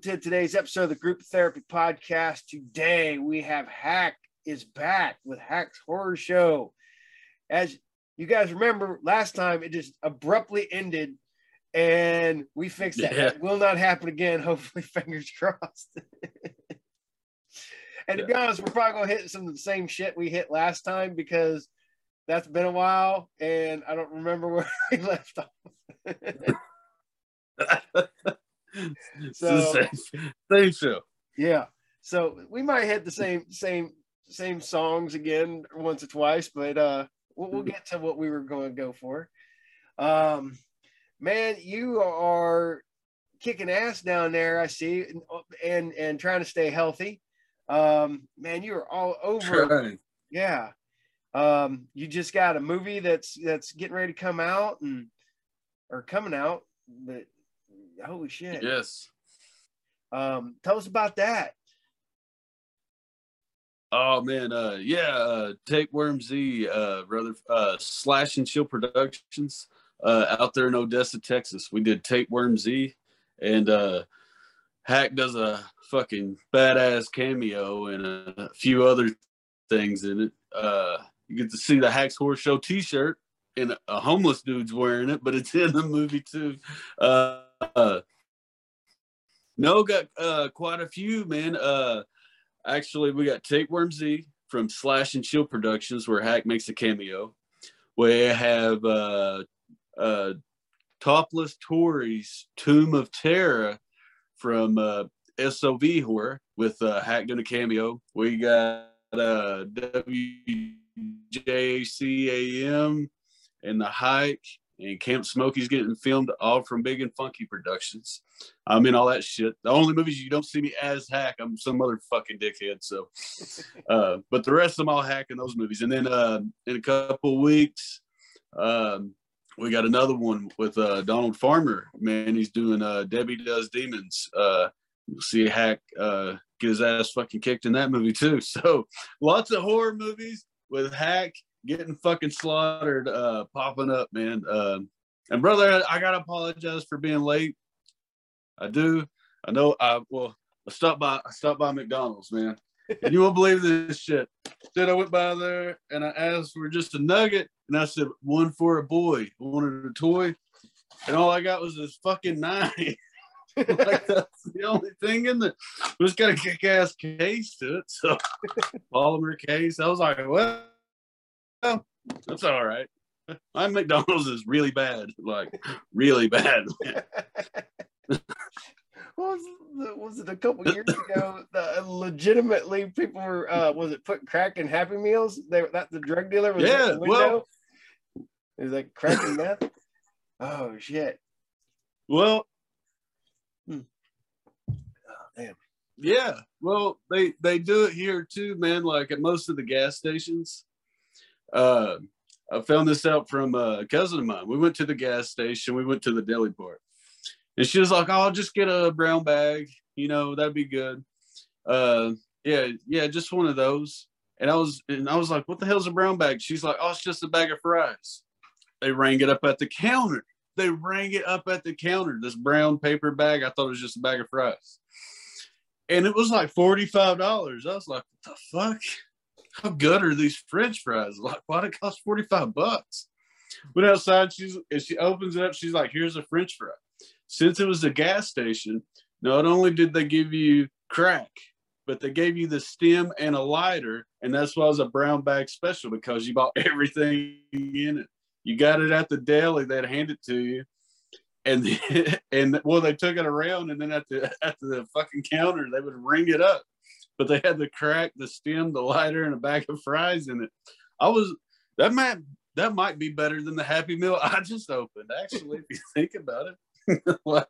welcome to today's episode of the Group Therapy Podcast. Today we have Hack is back with Hack's Horror Show. As you guys remember, last time it just abruptly ended and we fixed that. Yeah. It will not happen again. Hopefully, fingers crossed. and to be honest, we're probably gonna hit some of the same shit we hit last time because that's been a while and I don't remember where we left off. So- same, same show. Yeah. So we might hit the same same same songs again once or twice, but uh we'll, we'll get to what we were going to go for. Um man, you are kicking ass down there, I see, and and, and trying to stay healthy. Um man, you are all over. Trying. Yeah. Um you just got a movie that's that's getting ready to come out and or coming out, but holy shit. Yes. Um tell us about that. Oh man, uh yeah, uh Tapeworm Z, uh brother uh Slash and Chill Productions uh out there in Odessa, Texas. We did Tapeworm Z and uh Hack does a fucking badass cameo and a few other things in it. Uh you get to see the Hack's Horror Show t-shirt and a homeless dude's wearing it, but it's in the movie too. Uh, uh no, got uh quite a few, man. Uh Actually, we got Tapeworm Z from Slash and Chill Productions, where Hack makes a cameo. We have uh, uh, Topless Tories Tomb of Terror from uh, SOV Horror with uh, Hack doing a cameo. We got uh, WJACAM and The Hike and Camp Smokey's getting filmed all from Big and Funky Productions. I'm in all that shit. The only movies you don't see me as hack, I'm some motherfucking dickhead. So, uh, but the rest of them all hack in those movies. And then uh, in a couple weeks, um, we got another one with uh, Donald Farmer. Man, he's doing uh, Debbie Does Demons. Uh, you'll see hack uh, get his ass fucking kicked in that movie too. So, lots of horror movies with hack getting fucking slaughtered, uh, popping up, man. Um, and brother, I gotta apologize for being late. I do. I know. I well, I stopped by. I stopped by McDonald's, man. And you won't believe this shit. Then I went by there and I asked for just a nugget, and I said one for a boy. I wanted a toy, and all I got was this fucking knife. like that's the only thing in the. It's got a kick-ass case to it, so polymer case. I was like, well, well, that's all right. My McDonald's is really bad, like really bad. Was, the, was it a couple years ago? The, legitimately, people were uh, was it putting crack in Happy Meals? They that the drug dealer was Yeah, at the window. Is that crack and meth? Oh shit! Well, Oh, damn. Yeah, well, they they do it here too, man. Like at most of the gas stations. Uh, I found this out from a cousin of mine. We went to the gas station. We went to the deli part, and she was like, "Oh, I'll just get a brown bag. You know, that'd be good." Uh, yeah, yeah, just one of those. And I was and I was like, "What the hell's a brown bag?" She's like, "Oh, it's just a bag of fries." They rang it up at the counter. They rang it up at the counter. This brown paper bag. I thought it was just a bag of fries and it was like forty-five dollars. I was like, "What the fuck? How good are these French fries? Like, why'd it cost forty-five bucks?" Went outside. She's and she opens it up. She's like, "Here's a French fry." Since it was a gas station, not only did they give you crack, but they gave you the stem and a lighter, and that's why it was a brown bag special because you bought everything in it. You got it at the deli. They'd hand it to you and and well they took it around and then at the at the fucking counter they would ring it up but they had the crack the stem the lighter and a bag of fries in it i was that might that might be better than the happy meal i just opened actually if you think about it like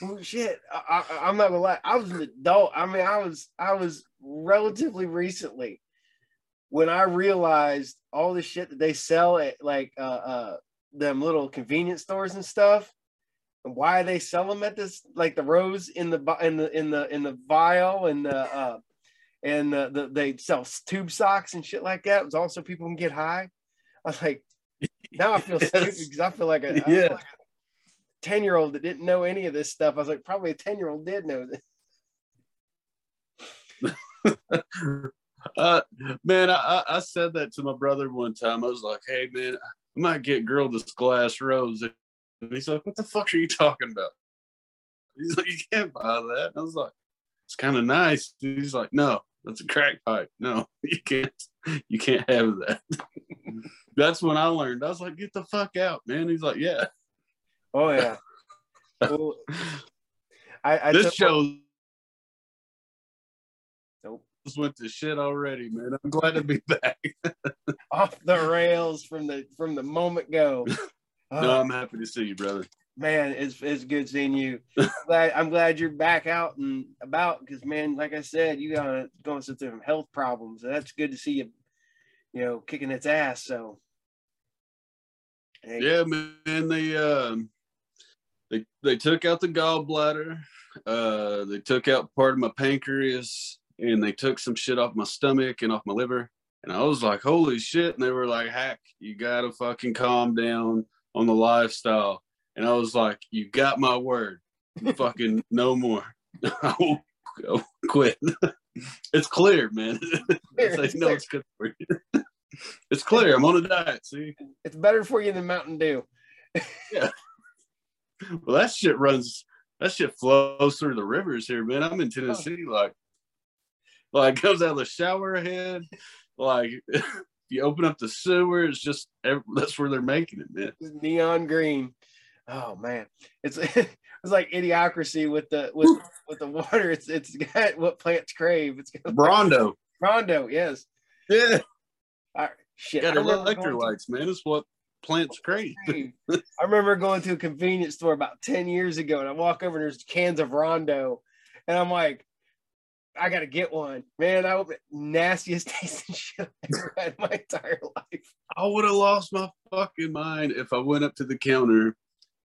Well, shit. I, I'm not gonna lie. I was an adult. I mean, I was I was relatively recently when I realized all the shit that they sell at like uh uh them little convenience stores and stuff. And why they sell them at this like the rose in the in the in the in the vial and the uh and the, the they sell tube socks and shit like that. It was also people can get high. I was like, now I feel stupid because I feel like a Yeah. like a ten year old that didn't know any of this stuff. I was like, probably a ten year old did know this. uh, man, I, I said that to my brother one time. I was like, "Hey, man, I might get girl this glass rose," and he's like, "What the fuck are you talking about?" He's like, "You can't buy that." I was like, "It's kind of nice." He's like, "No, that's a crack pipe. No, you can't. You can't have that." that's when I learned. I was like, "Get the fuck out, man." He's like, "Yeah." Oh yeah. well, I, I this show Nope. just went to shit already, man. I'm glad to be back. off the rails from the from the moment go. no, Uh, I'm happy to see you, brother. Man, it's it's good seeing you. I'm glad I'm glad you're back out and about because man, like I said, you got going through some health problems, and that's good to see you, you know, kicking its ass. So, hey, Yeah, man. They um, they they took out the gallbladder. Uh, they took out part of my pancreas, and they took some shit off my stomach and off my liver. And I was like, "Holy shit!" And they were like, "Hack, you gotta fucking calm down on the lifestyle." And I was like, "You got my word. fucking no more. I will I'll quit." it's clear, man. it's like, It's no, clear. it's good for you. it's clear. I'm on a diet. See. it's better for you than Mountain Dew. yeah. Well, that shit runs. That shit flows through the rivers here, man. I'm in Tennessee, like, like comes out of the shower head. Like, you open up the sewer, it's just that's where they're making it, man. neon green. Oh man, it's it's like idiocracy with the with with the water. It's it's got what plants crave. It's got Brawndo, Rondo, yes. yeah, All right, shit. got I remember going to- man. It's what plants crave. I remember going to a convenience store about 10 years ago and I walk over and there's cans of Rondo and I'm like, I gotta get one. Man, I opened nastiest tasting shit I've ever had in my entire life. I would have lost my fucking mind if I went up to the counter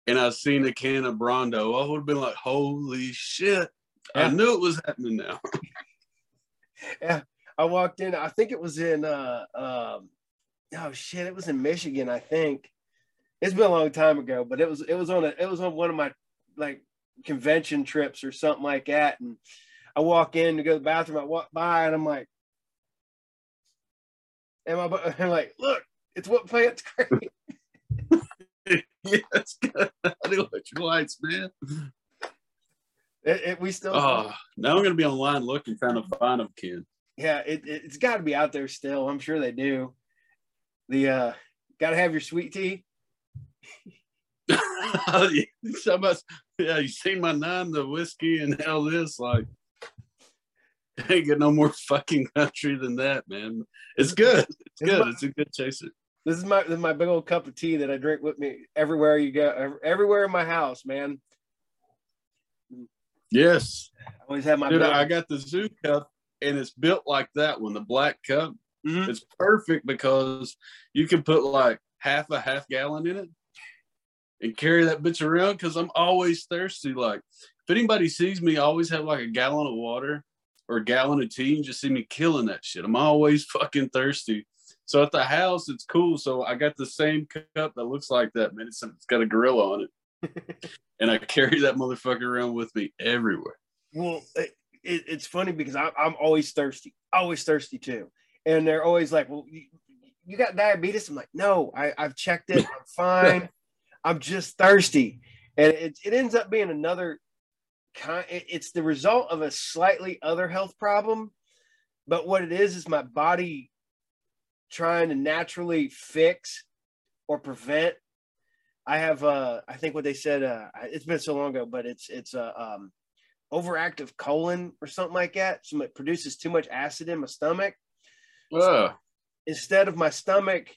and I seen a can of Brawndo. I would have been like, "Holy shit!" Yeah. I knew it was happening now. yeah. I walked in, I think it was in uh um oh shit, it was in Michigan, I think. It's been a long time ago, but it was it was on a it was on one of my like convention trips or something like that. And I walk in to go to the bathroom, I walk by and I'm like, and my I'm like, look, it's what plants crave. Yes, the electrolytes, man. It, it- we still Oh, now I'm gonna be online looking, trying to find them, Ken. yeah, it, it, it's got to be out there still. I'm sure they do. The uh, got to have your sweet tea. Somebody, yeah, you seen my nine, the whiskey, and all this. Like, ain't get no more fucking country than that, man. It's good. It's good. It's a good chaser. This is my this is my big old cup of tea that I drink with me everywhere you go, everywhere in my house, man. Yes, I always have my. dude. I got the zoo cup, and it's built like that one, the black cup. Mhm. It's perfect because you can put like half a half gallon in it and carry that bitch around because I'm always thirsty. Like if anybody sees me, I always have like a gallon of water or a gallon of tea and just see me killing that shit. I'm always fucking thirsty. So at the house, it's cool. So I got the same cup that looks like that, man. It's, it's got a gorilla on it. and I carry that motherfucker around with me everywhere. Well, it, it, it's funny because I'm I'm always thirsty, always thirsty too, and they're always like, "Well, you, you got diabetes?" I'm like, "No, I I've checked it. I'm fine. I'm just thirsty," and it it ends up being another kind. It, it's the result of a slightly other health problem, but what it is is my body trying to naturally fix or prevent. I have uh I think what they said uh it's been so long ago, but it's it's a um overactive colon or something like that. So it produces too much acid in my stomach. Ugh. Instead of my stomach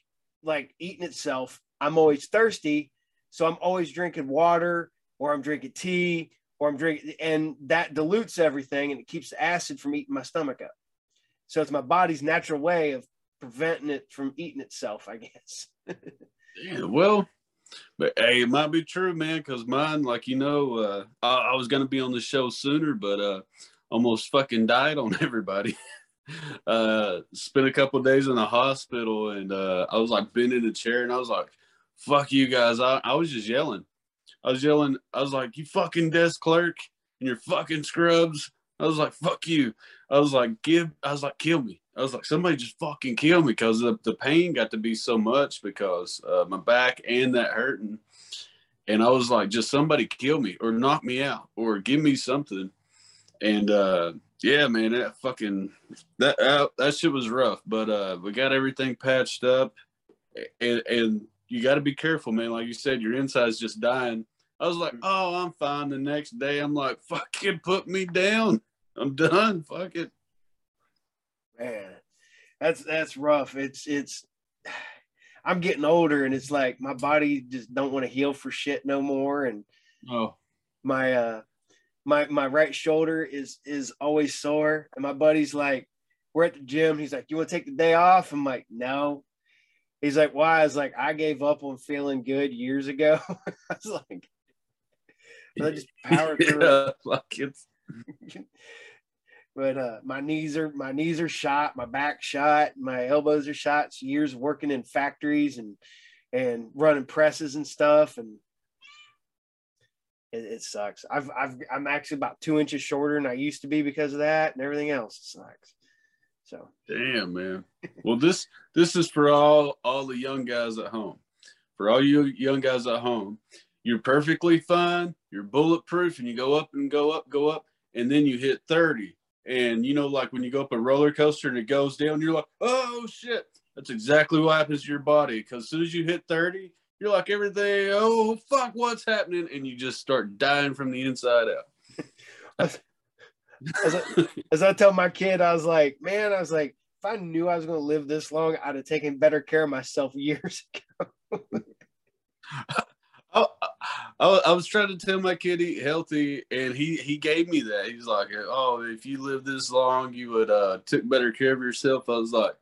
like eating itself, I'm always thirsty. So I'm always drinking water or I'm drinking tea or I'm drinking, and that dilutes everything and it keeps the acid from eating my stomach up. So it's my body's natural way of preventing it from eating itself, I guess. Yeah, well, but hey, it might be true, man. Because mine, like you know, uh, I, I was gonna be on the show sooner, but uh, almost fucking died on everybody. uh, spent a couple days in the hospital, and uh, I was like bent in a chair, and I was like, "Fuck you guys!" I, I was just yelling. I was yelling. I was like, "You fucking desk clerk and your fucking scrubs! I was like, fuck you. I was like, give, I was like, kill me. I was like, somebody just fucking kill me because the, the pain got to be so much because uh, my back and that hurting. And I was like, just somebody kill me or knock me out or give me something. And uh, yeah, man, that fucking that uh, that shit was rough. But uh, we got everything patched up, and and you got to be careful, man. Like you said, your inside's just dying. I was like, oh, I'm fine. The next day, I'm like, fucking put me down. I'm done. Fuck it. Man, that's that's rough. It's it's. I'm getting older, and it's like my body just don't want to heal for shit no more, and oh, my uh, my my right shoulder is is always sore, and my buddy's like, we're at the gym. He's like, you want to take the day off? I'm like, no. He's like, why? I was like, I gave up on feeling good years ago. I was like, I just power through. yeah, fuck it's but uh, my knees are my knees are shot, my back shot, my elbows are shot. It's years working in factories and and running presses and stuff, and it, it, sucks. I've I've I'm actually about two inches shorter than I used to be because of that, and everything else sucks. So damn man. Well, this this is for all all the young guys at home. For all you young guys at home, you're perfectly fine. You're bulletproof, and you go up and go up, go up, and then you hit thirty and you know, like when you go up a roller coaster and it goes down, you're like, oh shit. That's exactly what happens to your body. Because as soon as you hit 30, you're like everything, oh fuck, what's happening? And you just start dying from the inside out. as, I, as I tell my kid, I was like, man, I was like, if I knew I was going to live this long, I'd have taken better care of myself years ago. I, I, was trying to tell my kid eat healthy, and he he gave me that. He's like, "Oh, if you live this long, you would uh took better care of yourself." I was like,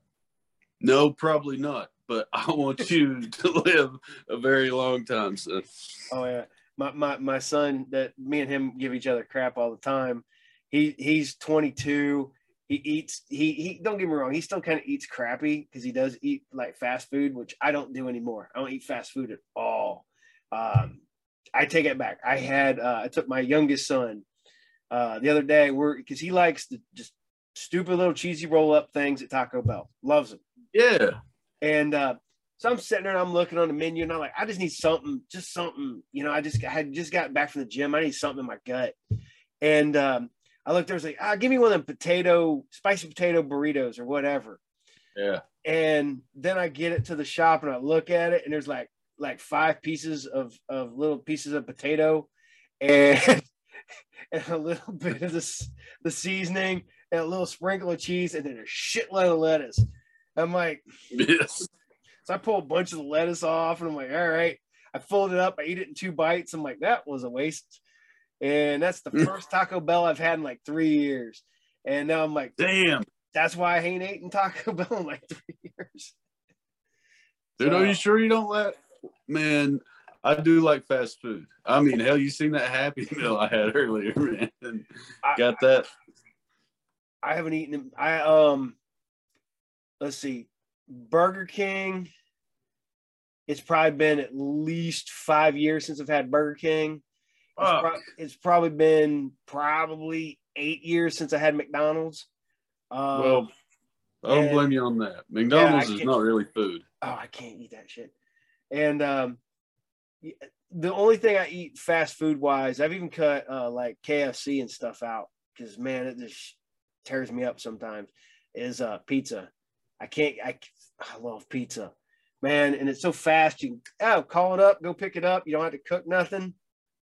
"No, probably not." But I want you to live a very long time, so. Oh yeah, my my my son that me and him give each other crap all the time. He he's 22. He eats he he. Don't get me wrong. He still kind of eats crappy because he does eat like fast food, which I don't do anymore. I don't eat fast food at all um, I take it back. I had uh, I took my youngest son uh, the other day. We're because he likes the just stupid little cheesy roll up things at Taco Bell. Loves them. Yeah. And uh, so I'm sitting there and I'm looking on the menu and I'm like, I just need something, just something. You know, I just I had just got back from the gym. I need something in my gut. And um, I looked there, I was like, ah, give me one of them potato, spicy potato burritos or whatever. Yeah. And then I get it to the shop and I look at it and there's like like five pieces of, of little pieces of potato and, and a little bit of the, the seasoning and a little sprinkle of cheese and then a shitload of lettuce. I'm like, yes. So I pull a bunch of the lettuce off and I'm like, all right. I fold it up. I eat it in two bites. I'm like, that was a waste. And that's the first Taco Bell I've had in like three years. And now I'm like, damn. That's why I ain't eating Taco Bell in like three years. Dude, so, are you sure you don't let man, I do like fast food. I mean, hell, you seen that Happy Meal I had earlier, man? Got that? I haven't eaten. I um, let's see, Burger King. It's probably been at least five years since I've had Burger King. It's, pro- it's probably been probably eight years since I had McDonald's. Um, well, I don't and, blame you on that. McDonald's yeah, is not really food. Oh, I can't eat that shit. And um, the only thing I eat fast food wise, I've even cut uh, like KFC and stuff out because man, it just tears me up sometimes. Is uh, pizza. I can't. I I love pizza, man, and it's so fast. You oh, call it up, go pick it up. You don't have to cook nothing.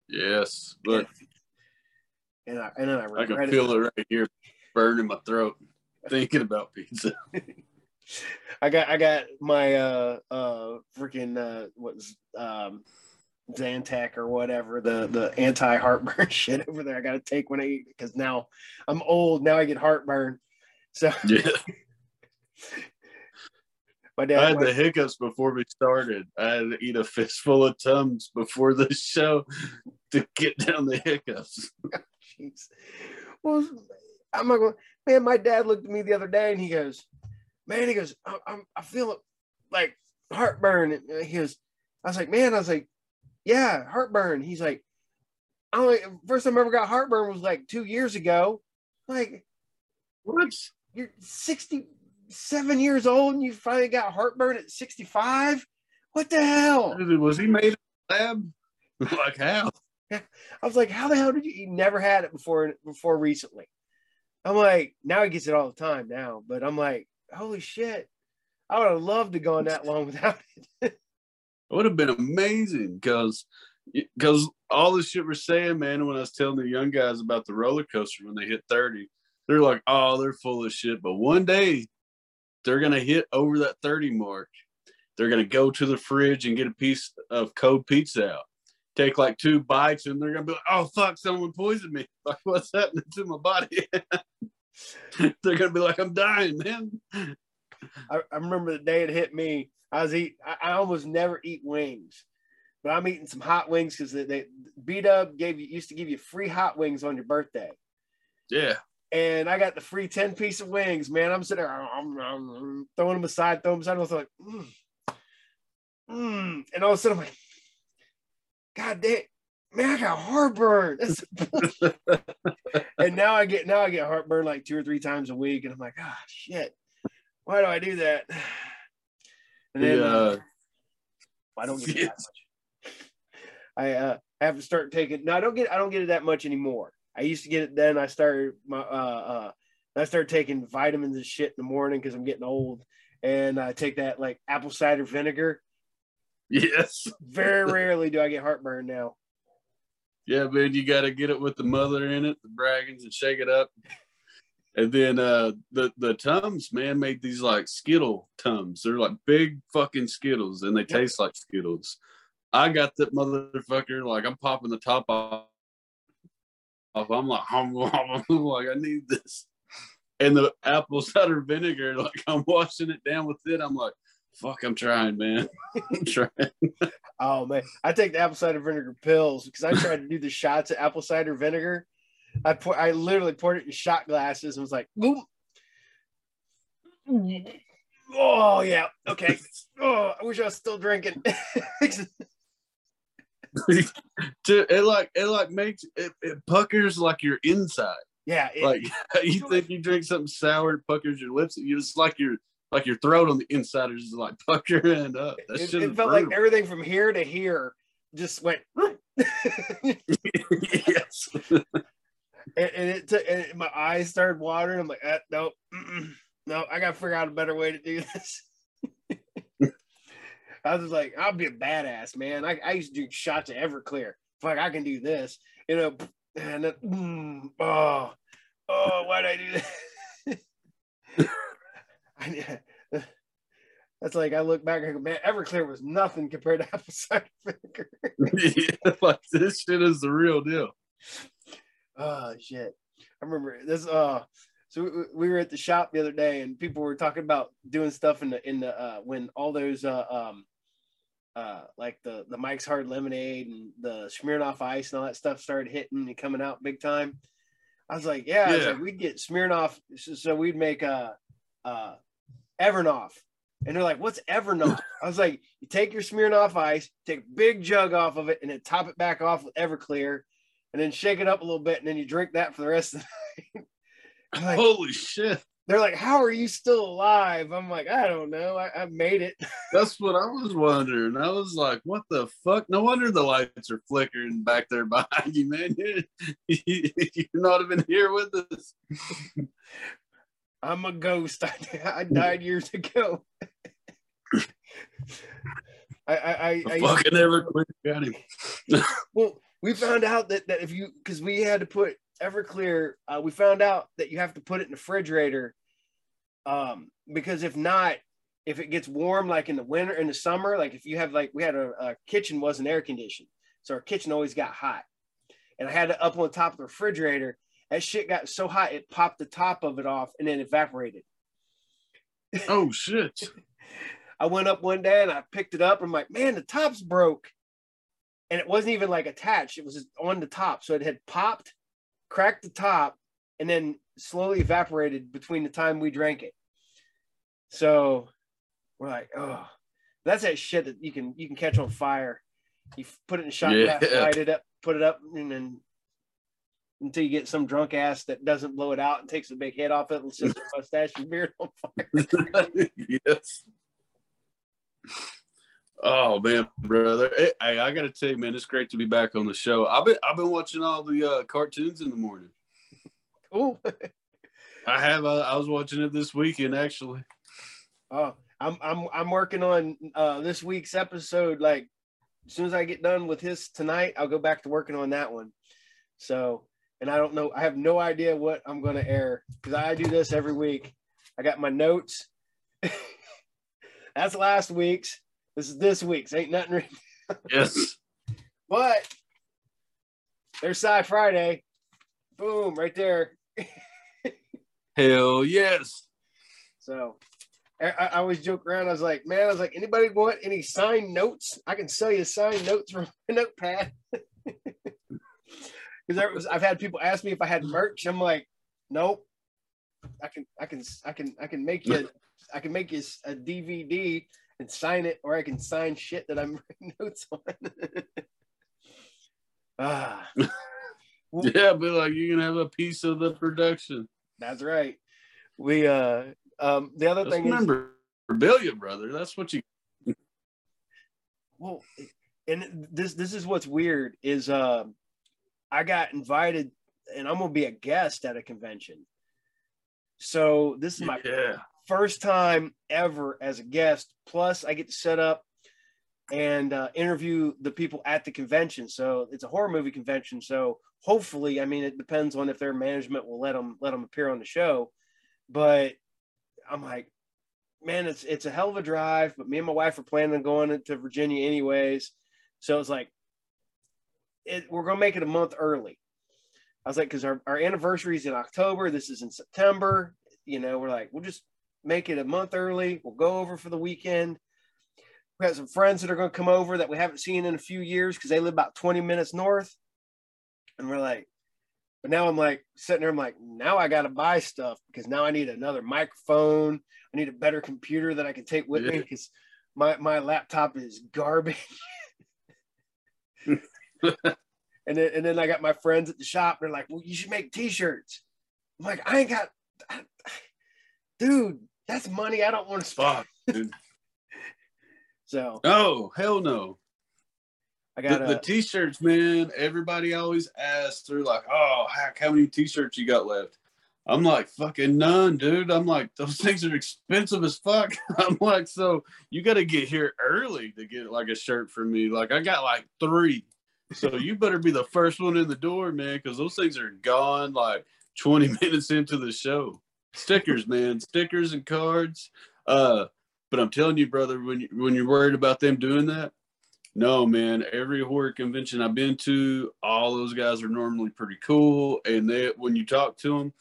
Yes, but and, and I and then I, I can feel it. it right here, burning my throat, thinking about pizza. I got I got my uh uh freaking uh what's um Zantac or whatever the the anti heartburn shit over there. I got to take when I eat because now I'm old. Now I get heartburn. So yeah. my dad. I had the hiccups before we started. I had to eat a fistful of tums before the show to get down the hiccups. Jeez. Well, I'm not going. Man, my dad looked at me the other day and he goes, man, he goes, I, I'm, I feel like heartburn. And uh, he goes, I was like, man, I was like, yeah, heartburn. He's like, I only first time I ever got heartburn was like two years ago. Like, What? you're 67 years old and you finally got heartburn at 65? What the hell? Was he made in a lab? like how? I was like, how the hell did you? You never had it before before recently. I'm like, now he gets it all the time now, but I'm like, holy shit, I would have loved to go on that long without it. It would have been amazing because because all the shit we're saying, man, when I was telling the young guys about the roller coaster when they hit 30, they're like, oh, they're full of shit. But one day they're gonna hit over that 30 mark. They're gonna go to the fridge and get a piece of cold pizza out. Take like two bites and they're gonna be like, oh fuck, someone poisoned me. Like, what's happening to my body? they're gonna be like, I'm dying, man. I, I remember the day it hit me. I was eat. I, I almost never eat wings, but I'm eating some hot wings because they, they beat up gave you used to give you free hot wings on your birthday. Yeah. and I got the free 10 piece of wings, man. I'm sitting there, I'm, I'm throwing them aside, throwing them aside. I was like, mm, mm. and all of a sudden I'm like, God damn, man, I got heartburn. And now I get now I get heartburn like two or three times a week, and I'm like, ah, shit, why do I do that? And then Yeah. uh, I don't get that much. I uh, have to start taking. No, I don't get. I don't get it that much anymore. I used to get it then. I started my. Uh, uh, I started taking vitamins and shit in the morning because I'm getting old, and I take that like apple cider vinegar. Yes. Very rarely do I get heartburn now. Yeah, man, you got to get it with the mother in it, the dragons, and shake it up. And then uh the the Tums, man, made these like Skittle Tums. They're like big fucking Skittles, and they taste like Skittles. I got that motherfucker. Like I'm popping the top off. I'm like, I'm, like, I need this. And the apple cider vinegar, like I'm washing it down with it. I'm like, fuck, I'm trying, man. I'm trying. Oh man, I take the apple cider vinegar pills because I tried to do the shots of apple cider vinegar. I pour, I literally poured it in shot glasses and was like, boom. Oh yeah, okay. Oh, I wish I was still drinking. Dude, it like it like makes it, it puckers like your inside. yeah, it, Like you think you drink something sour, it puckers your lips. It's like your like your throat on the inside is just like puckering up. That it, it felt like everything from here to here just went. and, yes. and it took, and my eyes started watering. I'm like, uh, no, no, I got to figure out a better way to do this. I was like, I'll be a badass, man. I, I used to do shots of Everclear. Fuck, I can do this. You know, and then, mm, oh, oh, why'd I do that? That's like I look back and go, man, Everclear was nothing compared to apple cider vinegar. Yeah, like this shit is the real deal. Oh shit! I remember this. Uh, so we, we were at the shop the other day, and people were talking about doing stuff in the in the uh, when all those uh, um, uh, like the the Mike's Hard Lemonade and the Smirnoff Ice and all that stuff started hitting and coming out big time. I was like, yeah, I was like, we'd get Smirnoff, so, so we'd make a uh, uh, Evernoff. And they're like, what's Evernoff? I was like, you take your Smirnoff ice, take a big jug off of it, and then top it back off with Everclear, and then shake it up a little bit, and then you drink that for the rest of the night. Like, Holy shit. they're like, how are you still alive? I'm like, I don't know. I, I made it. That's what I was wondering. I was like, what the fuck? No wonder the lights are flickering back there behind you, man. You're, you're not even here with us. I'm a ghost. I, I died years ago. I, I, I, I Fucking Everclear got him. well, we found out that, that if you, because we had to put Everclear, uh, we found out that you have to put it in the refrigerator. Um, because if not, if it gets warm, like in the winter, in the summer, like if you have, like, we had a, a kitchen wasn't air conditioned. So our kitchen always got hot. And I had it up on top of the refrigerator. That shit got so hot, it popped the top of it off and then evaporated. Oh shit. I went up one day and I picked it up. I'm like, man, the top's broke. And it wasn't even like attached, it was just on the top. So it had popped, cracked the top, and then slowly evaporated between the time we drank it. So we're like, oh, that's that shit that you can you can catch on fire. You put it in shot Yeah. glass, light it up, put it up, and then until you get some drunk ass that doesn't blow it out and takes a big hit off it and sets their mustache and beard on fire. yes. Oh man, brother! Hey, I gotta tell you, man, it's great to be back on the show. I've been I've been watching all the uh, cartoons in the morning. Cool. I have. Uh, I was watching it this weekend, actually. Oh, I'm I'm I'm working on uh, this week's episode. Like as soon as I get done with his tonight, I'll go back to working on that one. So, and I don't know. I have no idea what I'm going to air because I do this every week. I got my notes. That's last week's. This is this week's. Ain't nothing written. yes. But there's Sci Friday. Boom, right there. Hell yes. So I, I, always joke around. I was like, man, I was like, anybody want any signed notes? I can sell you signed notes from a notepad. Because I've had people ask me if I had merch. I'm like, nope. I can, I can, I can, I can make you, I can make you a DVD and sign it, or I can sign shit that I'm writing notes on. ah. yeah, but like you can have a piece of the production. That's right. We uh um the other Just thing remember is Billion brother. That's what you well and this this is what's weird is um I got invited and I'm gonna be a guest at a convention. So this is my yeah. first time ever as a guest. Plus, I get to set up and uh, interview the people at the convention. So it's a horror movie convention. So hopefully, I mean, it depends on if their management will let them let them appear on the show. But I'm like, man, it's it's a hell of a drive. But me and my wife are planning on going to Virginia anyways. So it's like, it, we're gonna make it a month early. I was like, because our, our anniversary is in October. This is in September. You know, we're like, we'll just make it a month early. We'll go over for the weekend. We have some friends that are going to come over that we haven't seen in a few years because they live about 20 minutes north. And we're like, but now I'm like sitting there, I'm like, now I got to buy stuff because now I need another microphone. I need a better computer that I can take with yeah. me because my, my laptop is garbage. and then, and then I got my friends at the shop. They're like, well, you should make t-shirts. I'm like, I ain't got, I, dude, that's money I don't want to spend. dude. so, oh, hell no. I got the, the, t-shirts, man. Everybody always asks, they're like, "Oh, heck, how many t-shirts you got left?" I'm like, "Fucking none, dude." I'm like, "Those things are expensive as fuck." I'm like, "So you got to get here early to get like a shirt from me." Like, I got like three, so you better be the first one in the door, man, because those things are gone like 20 minutes into the show. Stickers, man, stickers and cards. Uh, but I'm telling you, brother, when you, when you're worried about them doing that, no, man. Every horror convention I've been to, all those guys are normally pretty cool. And they, when you talk to them,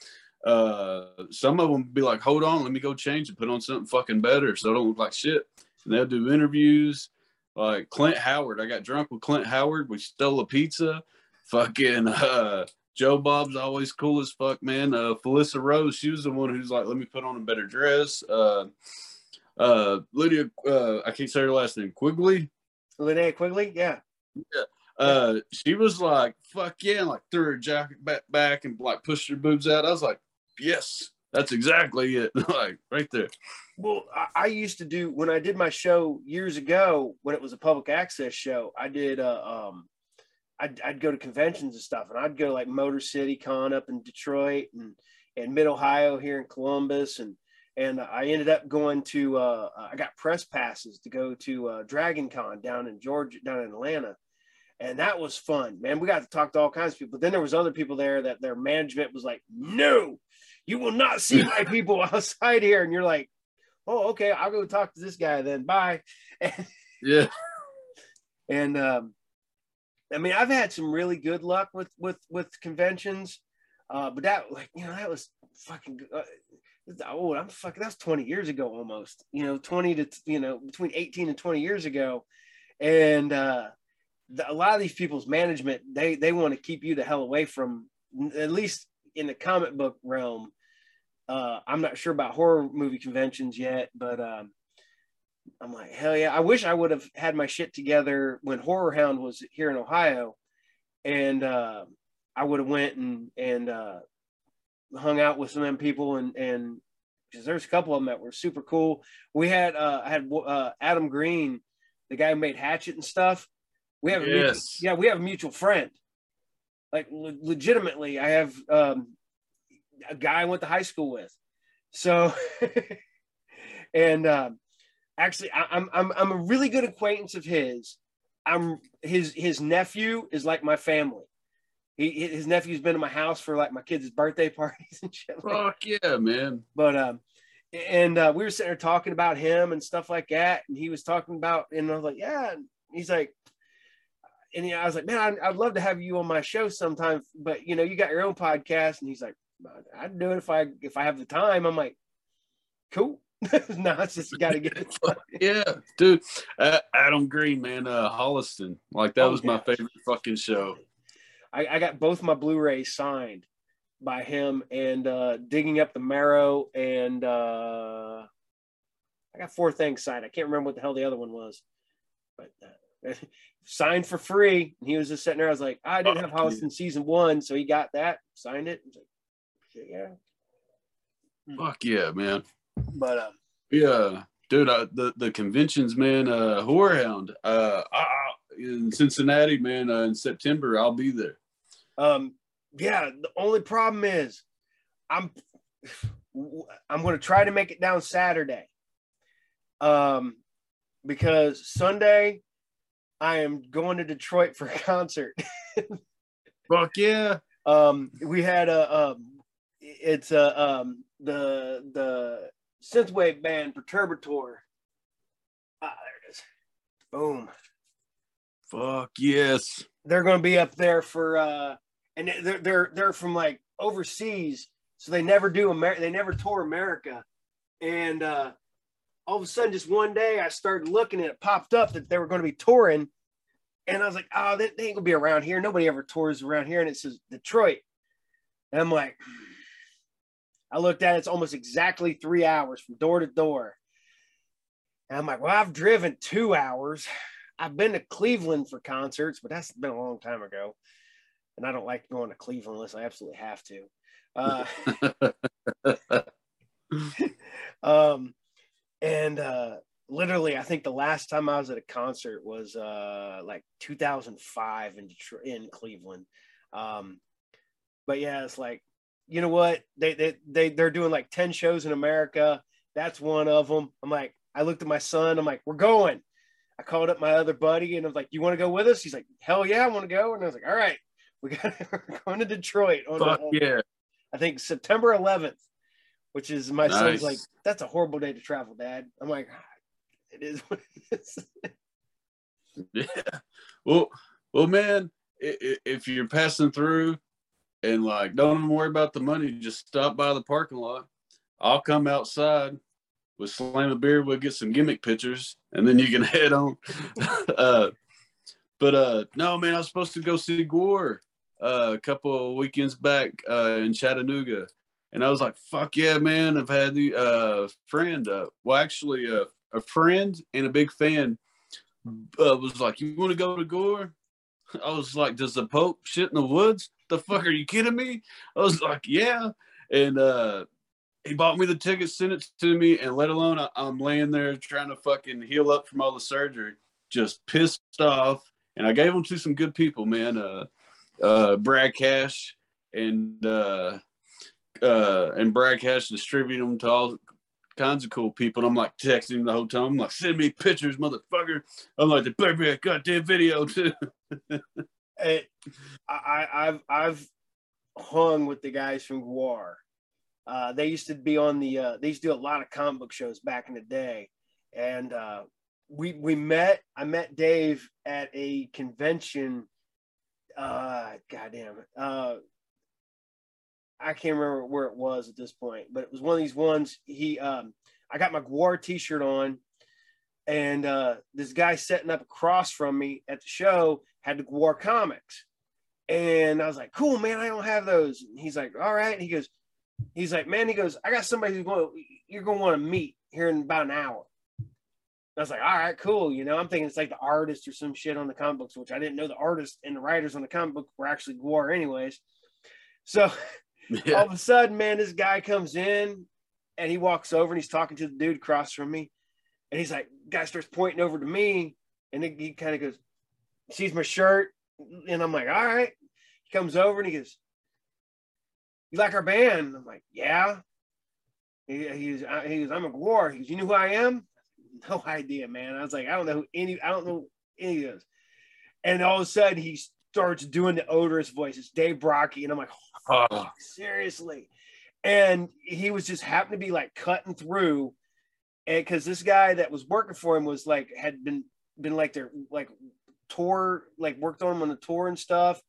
uh, some of them be like, "Hold on, let me go change and put on something fucking better, so I don't look like shit." And they'll do interviews. Like Clint Howard, I got drunk with Clint Howard. We stole a pizza. Fucking uh, Joe Bob's always cool as fuck, man. Uh, Felissa Rose, she was the one who's like, "Let me put on a better dress." Uh, uh, Lydia, uh, I can't say her last name. Quigley. Linnea Quigley, yeah. Yeah. Uh, she was like, fuck yeah, and like threw her jacket back, back and like pushed her boobs out. I was like, yes, that's exactly it. like right there. Well, I, I, used to do when I did my show years ago when it was a public access show. I did uh, um, I'd, I'd go to conventions and stuff, and I'd go like Motor City Con up in Detroit and and Mid Ohio here in Columbus, and and I ended up going to uh, I got press passes to go to uh, Dragon Con down in Georgia, down in Atlanta, and that was fun, man. We got to talk to all kinds of people. But then there was other people there that their management was like, "No, you will not see my people outside here," and you're like, "Oh, okay, I'll go talk to this guy then. Bye." yeah, and um, I mean, I've had some really good luck with with with conventions, uh, but that like you know that was fucking. Uh, oh, I'm fucking, that's 20 years ago almost, you know, 20 to, you know, between 18 and 20 years ago. And uh, the, a lot of these people's management, they, they want to keep you the hell away from, at least in the comic book realm. Uh, I'm not sure about horror movie conventions yet, but um, I'm like, hell yeah. I wish I would have had my shit together when Horror Hound was here in Ohio. And uh, I would have went and and uh, hung out with some of them people and and because there's a couple of them that were super cool. We had uh, I had uh, Adam Green, the guy who made Hatchet and stuff. We have a mutual, yeah, we have a mutual friend. Like le- legitimately, I have um, a guy I went to high school with. So, and um, actually, I, I'm I'm I'm a really good acquaintance of his. I'm his his nephew is like my family. He his nephew's been to my house for like my kids' birthday parties and shit. like Fuck yeah, man. but um and uh, we were sitting there talking about him and stuff like that and he was talking about and i was like yeah and he's like and i was like man I'd, I'd love to have you on my show sometime but you know you got your own podcast and he's like i'd do it if i if i have the time i'm like cool no it's just got to get it. Yeah, dude. Uh, Adam Green, man. Uh, Holliston. Like that Oh, was my favorite fucking show. I, I got both my blu-rays signed by him and uh digging up the marrow and uh i got four things signed i can't remember what the hell the other one was but uh, signed for free and he was just sitting there i was like i didn't have Holliston season one so he got that signed it like, "Shit, yeah Fuck yeah, man. but um Yeah, dude. Uh, the the conventions, man. Uh, Horror Hound. Uh, I, I- in Cincinnati, man. Uh, in September, I'll be there. Um, yeah, the only problem is I'm I'm gonna try to make it down Saturday. Um, because Sunday I am going to Detroit for a concert. Fuck yeah. Um, we had a um, it's a um the the synthwave band Perturbator. Ah, there it is. Boom. Fuck yes. they're going to be up there for uh and they're they're they're from like overseas so they never do America they never tour America and uh all of a sudden just one day I started looking and it popped up that they were going to be touring and I was like oh they, they ain't gonna be around here nobody ever tours around here and it says Detroit and I'm like I looked at it it's almost exactly three hours from door to door and I'm like well I've driven two hours I've been to Cleveland for concerts, but that's been a long time ago. And I don't like going to Cleveland unless I absolutely have to. Uh, um, and uh, literally, I think the last time I was at a concert was uh, like 2005 in Detroit, in Cleveland. Um, but yeah, it's like, you know what? They, they, they, they're doing like 10 shows in America. That's one of them. I'm like, I looked at my son. I'm like, we're going. I called up my other buddy and I was like, "You want to go with us?" He's like, "Hell yeah, I want to go." And I was like, "All right, we got we're going to Detroit on, Fuck on, yeah. I think September 11th, which is my son's like, "That's a horrible day to travel, Dad." I'm like, "Ah, "It is what it is." Yeah. Well, well, man. If you're passing through, and like, don't even worry about the money. Just stop by the parking lot. I'll come outside with slam a beer. We'll get some gimmick pictures, and then you can head on. uh, but uh, no, man, I was supposed to go see Gwar uh, a couple of weekends back uh, in Chattanooga, and I was like, "Fuck yeah, man!" I've had the uh, friend, well, actually, uh, a friend and a big fan, was like, "You want to go to Gwar?" I was like, "Does the Pope shit in the woods? The fuck are you kidding me?" I was like, "Yeah," and uh, he bought me the ticket, sent it to me, and let alone I, I'm laying there trying to fucking heal up from all the surgery, just pissed off. And I gave them to some good people, man. Uh, uh, Brad Cash and uh, uh, and Brad Cash distributed them to all kinds of cool people. And I'm like texting the whole time. I'm like, send me pictures, motherfucker. I'm like, be a goddamn video too. I, I've I've hung with the guys from Gwar. Uh, they used to be on the. Uh, they used to do a lot of comic book shows back in the day, and uh, we we met. I met Dave at a convention. Uh, goddamn it. Uh, I can't remember where it was at this point, but it was one of these ones. He, um, I got my Gwar T-shirt on, and uh, this guy setting up across from me at the show had the Gwar comics, and I was like, "Cool, man, I don't have those." And he's like, "All right." And he goes, "He's like, man, he goes, I got somebody who's going, you're going to want to meet here in about an hour." I was like, all right, cool. You know, I'm thinking it's like the artist or some shit on the comic books, which I didn't know the artist and the writers on the comic book were actually Gwar, anyways. So Yeah. all of a sudden, man, this guy comes in and he walks over and he's talking to the dude across from me. And he's like, guy starts pointing over to me. And then he kind of goes, sees my shirt. And I'm like, all right. He comes over and he goes, You like our band? I'm like, Yeah. He, he's, he goes, I'm a Gwar. He goes, You know who I am? No idea, man. I was like, I don't know who any, I don't know any of those. And all of a sudden, he starts doing the Oderus voices, Dave Brockie. And I'm like, Oh, seriously and he was just happened to be like cutting through and because this guy that was working for him was like had been been like their like tour like worked on him on the tour and stuff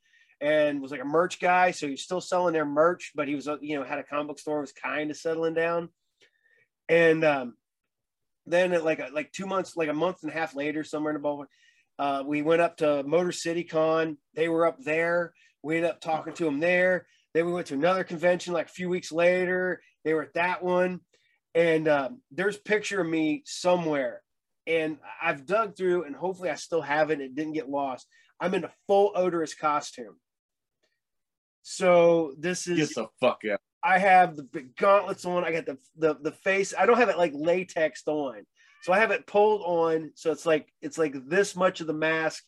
and was like a merch guy. So he's still selling their merch but he was uh, you know had a comic book store was kind of settling down. And um then at like a, like two months like a month and a half later somewhere in the ballpark uh, we went up to motor city con. They were up there. We ended up talking to them there. Then we went to another convention like a few weeks later. They were at that one. And um, there's a picture of me somewhere. And I've dug through and hopefully I still have it. It didn't get lost. I'm in a full Oderus costume. So this is get the fuck out. I have the big gauntlets on. I got the, the the face. I don't have it like latexed on. So I have it pulled on. So it's like it's like this much of the mask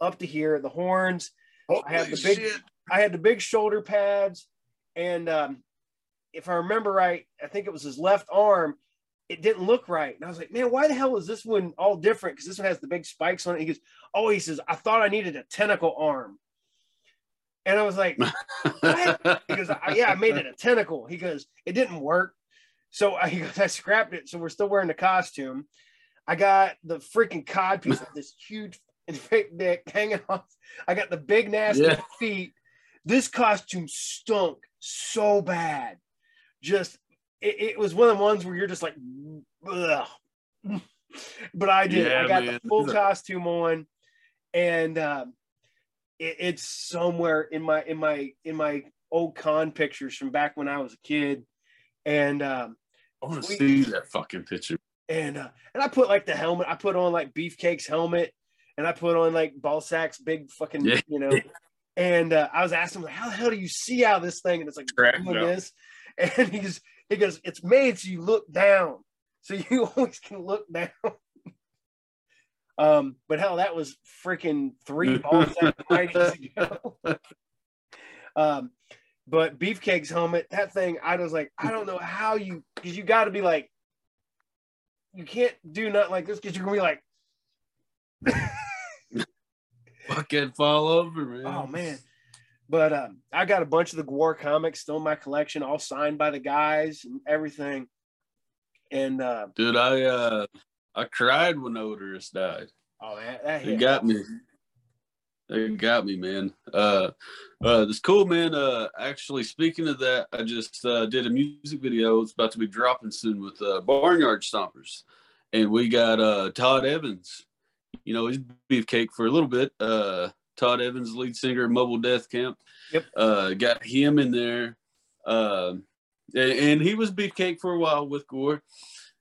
up to here, the horns. I have Holy the big- shit. I had the big shoulder pads, and um, if I remember right, I think it was his left arm. It didn't look right, and I was like, "Man, why the hell is this one all different?" Because this one has the big spikes on it. He goes, "Oh," he says, "I thought I needed a tentacle arm," and I was like, What? "He goes, "I- yeah, I made it a tentacle." He goes, "It didn't work," so I, he goes, "I scrapped it." So we're still wearing the costume. I got the freaking cod piece of this huge fake dick hanging off. I got the big nasty Yeah. feet. This costume stunk so bad. Just it, it was one of the ones where you're just like, but I did. Yeah, I got man. the full costume on, and um, it, it's somewhere in my in my in my old con pictures from back when I was a kid, and um, I want to see that fucking picture. and uh, and I put like the helmet. I put on like Beefcake's helmet, and I put on like Balsac's big fucking, Yeah. you know. And uh, I was asking "How the hell do you see out of this thing?" And it's like Crack doing this, and he goes, "He goes, it's made so you look down, so you always can look down." um, but hell, that was freaking three Balsac nights ago. um, but Beefcake's helmet, that thing, I was like, I don't know how you, because you got to be like, you can't do nothing like this because you're gonna be like, Fucking fall over, man. oh man. But um, I got a bunch of the Gwar comics still in my collection, all signed by the guys and everything. And uh, Dude, I uh I cried when Oderus died. oh man, that It got me. It got me, man. Uh uh this cool man. Uh actually speaking of that, I just uh did a music video. It's about to be dropping soon with uh Barnyard Stompers. And we got uh Todd Evans. You know, he's beefcake for a little bit. Uh Todd Evans, lead singer of Mobile Death Camp. Yep. Uh got him in there. Um and, and he was beefcake for a while with Gwar.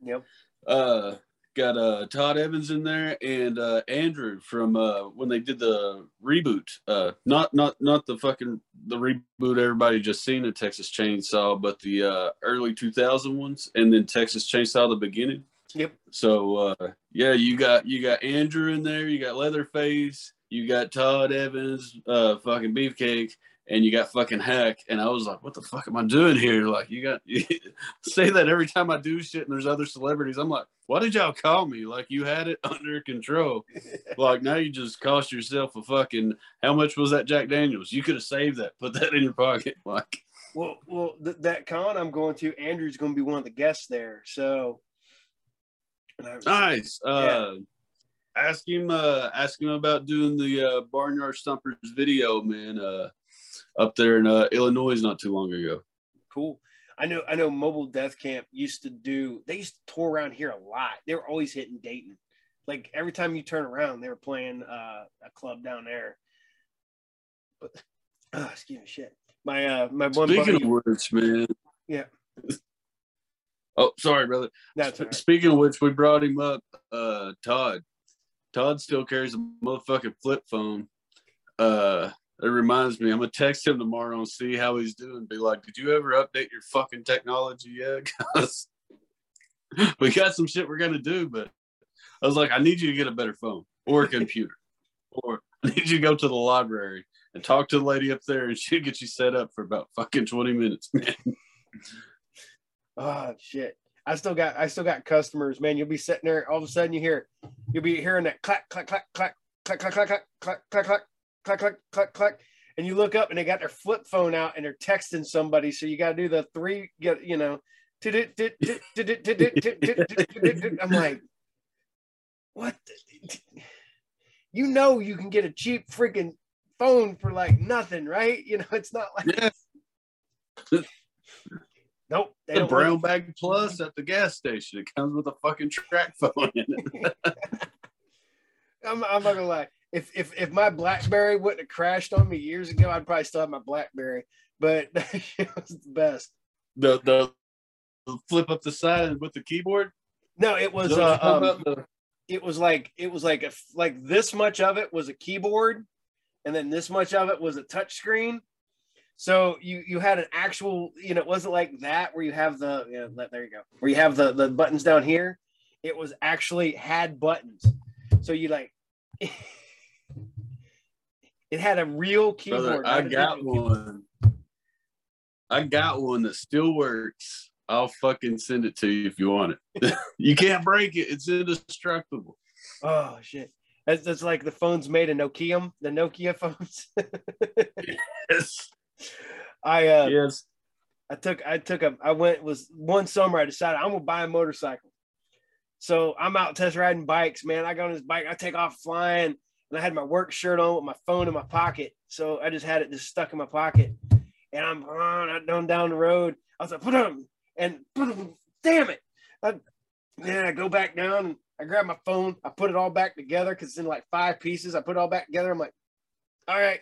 Yep. Uh got uh Todd Evans in there and uh Andrew from uh when they did the reboot. Uh not not not the fucking the reboot everybody just seen in Texas Chainsaw, but the uh early 2000 ones and then Texas Chainsaw the beginning. Yep. So uh yeah, you got you got Andrew in there, you got Leatherface, you got Todd Evans, uh fucking Beefcake, and you got fucking Hack. And I was like, what the fuck am I doing here? Like you got you say that every time I do shit and there's other celebrities. I'm like, why did y'all call me? Like you had it under control. like now you just cost yourself a fucking how much was that Jack Daniels? You could have saved that, put that in your pocket. Like Well, well, th- that con I'm going to, Andrew's going to be one of the guests there. So, and I was- Nice. Uh, ask him. Uh, ask him about doing the uh, Barnyard Stompers video, man. Uh, up there in uh, Illinois not too long ago. cool. I know, I know. Mobile Death Camp used to do. They used to tour around here a lot. They were always hitting Dayton. Like every time you turn around, they were playing uh, a club down there. But uh, excuse me, shit. My uh, my one Speaking buddy. of which, man. Yeah. Oh, sorry, brother. That's right. Speaking of which, we brought him up. uh Todd. Todd still carries a motherfucking flip phone. Uh it reminds me, I'm gonna text him tomorrow and see how he's doing. Be like, did you ever update your fucking technology yet? Cause we got some shit we're gonna do, but I was like, I need you to get a better phone or a computer, or I need you to go to the library and talk to the lady up there, and she'll get you set up for about fucking 20 minutes, man. Oh shit. I still got I still got customers, man. You'll be sitting there, all of a sudden you hear you'll be hearing that clack, clack, clack, clack, clack, clack, clack, clack, clack, clack, clack, clack, clack, clack. And you look up and they got their flip phone out and they're texting somebody. So you gotta do the three, get you know, I'm like, what? You know you can get a cheap freaking phone for like nothing, right? You know, it's not like. Nope. They the brown want- bag plus at the gas station. It comes with a fucking TracFone in it. I'm, I'm not gonna lie. If if if my BlackBerry wouldn't have crashed on me years ago, I'd probably still have my BlackBerry. But it was the best. The the flip up the side with the keyboard. No, it was Those uh, um, the- it was like it was like a like this much of it was a keyboard, and then this much of it was a touch screen. So you you had an actual, you know, it wasn't like that where you have the you know, there you go, where you have the the buttons down here. It was actually had buttons. So you like it had a real keyboard. Brother, I got keyboard. one. I got one that still works. I'll fucking send it to you if you want it. you can't break it. It's indestructible. Oh shit. That's, that's like the phones made in Nokia, the Nokia phones. Yes. I uh Yes. I took I took a I went was one summer I decided I'm gonna buy a motorcycle. So I'm out test riding bikes, man. I got on this bike, I take off flying, and I had my work shirt on with my phone in my pocket. So I just had it just stuck in my pocket. And I'm on I'm down down the road. I was like, put on and damn it. I, then I go back down, and I grab my phone, I put it all back together because it's in like five pieces. I put it all back together. I'm like, all right,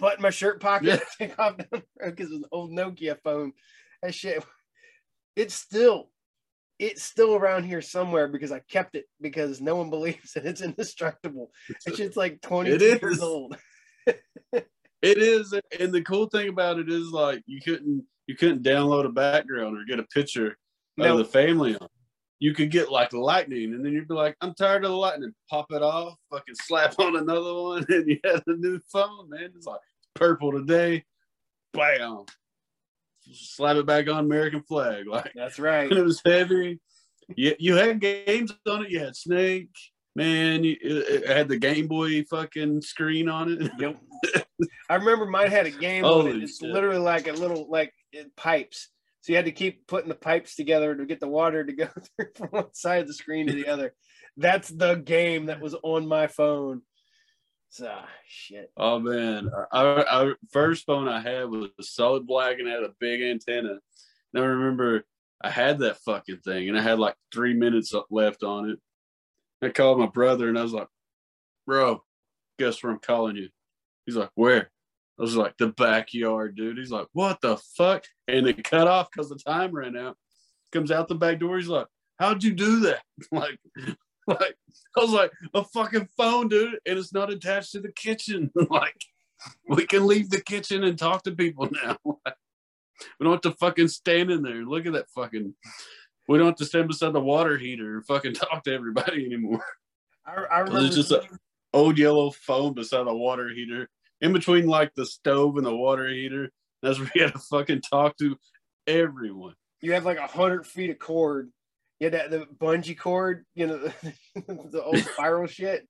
button my shirt pocket, Yeah. take off because it was an old Nokia phone. That shit, it's still, it's still around here somewhere because I kept it because no one believes that it's indestructible. It's shit's like 20 years old. It is, and the cool thing about it is like you couldn't you couldn't download a background or get a picture No. of the family on. You could get like lightning, and then you'd be like, "I'm tired of the lightning." Pop it off, fucking slap on another one, and you had a new phone, man. It's like purple today, bam, slap it back on American flag, like That's right. it was heavy. You, you had games on it. You had Snake, man. You, it, it had the Game Boy fucking screen on it. Yep. I remember mine had a game on it. It's shit. literally like a little like pipes. So you had to keep putting the pipes together to get the water to go through from one side of the screen to the other. That's the game that was on my phone. Ah, shit. Oh man, our first phone I had was solid black and had a big antenna. And I remember I had that fucking thing, and I had like three minutes left on it. I called my brother, and I was like, "Bro, guess where I'm calling you?" He's like, "Where?" I was like, "The backyard, dude." He's like, "What the fuck?" And it cut off because the time ran out. Comes out the back door. He's like, "How'd you do that?" like, like I was like, "A fucking phone, dude, and it's not attached to the kitchen." like, we can leave the kitchen and talk to people now. we don't have to fucking stand in there and look at that fucking. We don't have to stand beside the water heater and fucking talk to everybody anymore. I, I remember It's just an old yellow phone beside the water heater, in between like the stove and the water heater. That's where you had to fucking talk to everyone. you have like a hundred feet of cord. Had that the bungee cord, you know, the, the old spiral shit.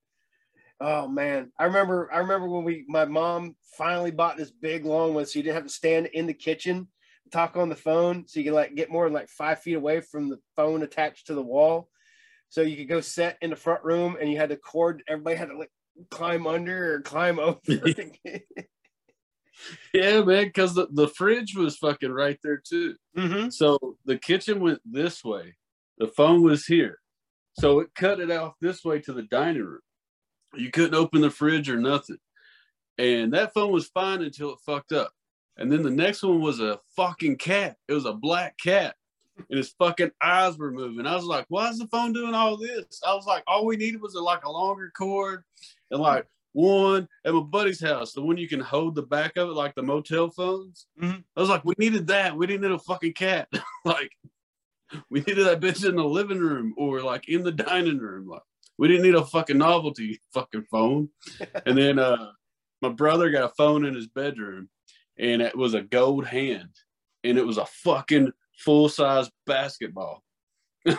Oh man, I remember. I remember when we, my mom finally bought this big long one, so you didn't have to stand in the kitchen, talk on the phone, so you could like get more than like five feet away from the phone attached to the wall. So you could go set in the front room, and you had the cord. Everybody had to like climb under or climb over. Yeah, man, because the, the fridge was fucking right there too. mm-hmm. So the kitchen went this way, the phone was here. So it cut it off this way to the dining room. You couldn't open the fridge or nothing. And that phone was fine until it fucked up. And then the next one was a fucking cat. It was a black cat. and his fucking eyes were moving. I was like, why is the phone doing all this? I was like, all we needed was a, like a longer cord and like one at my buddy's house, the one you can hold the back of it, like the motel phones. Mhm. I was like, we needed that. We didn't need a fucking cat. like, we needed that bitch in the living room or like in the dining room. Like, we didn't need a fucking novelty fucking phone. and then uh my brother got a phone in his bedroom and it was a gold hand and it was a fucking full size basketball. and,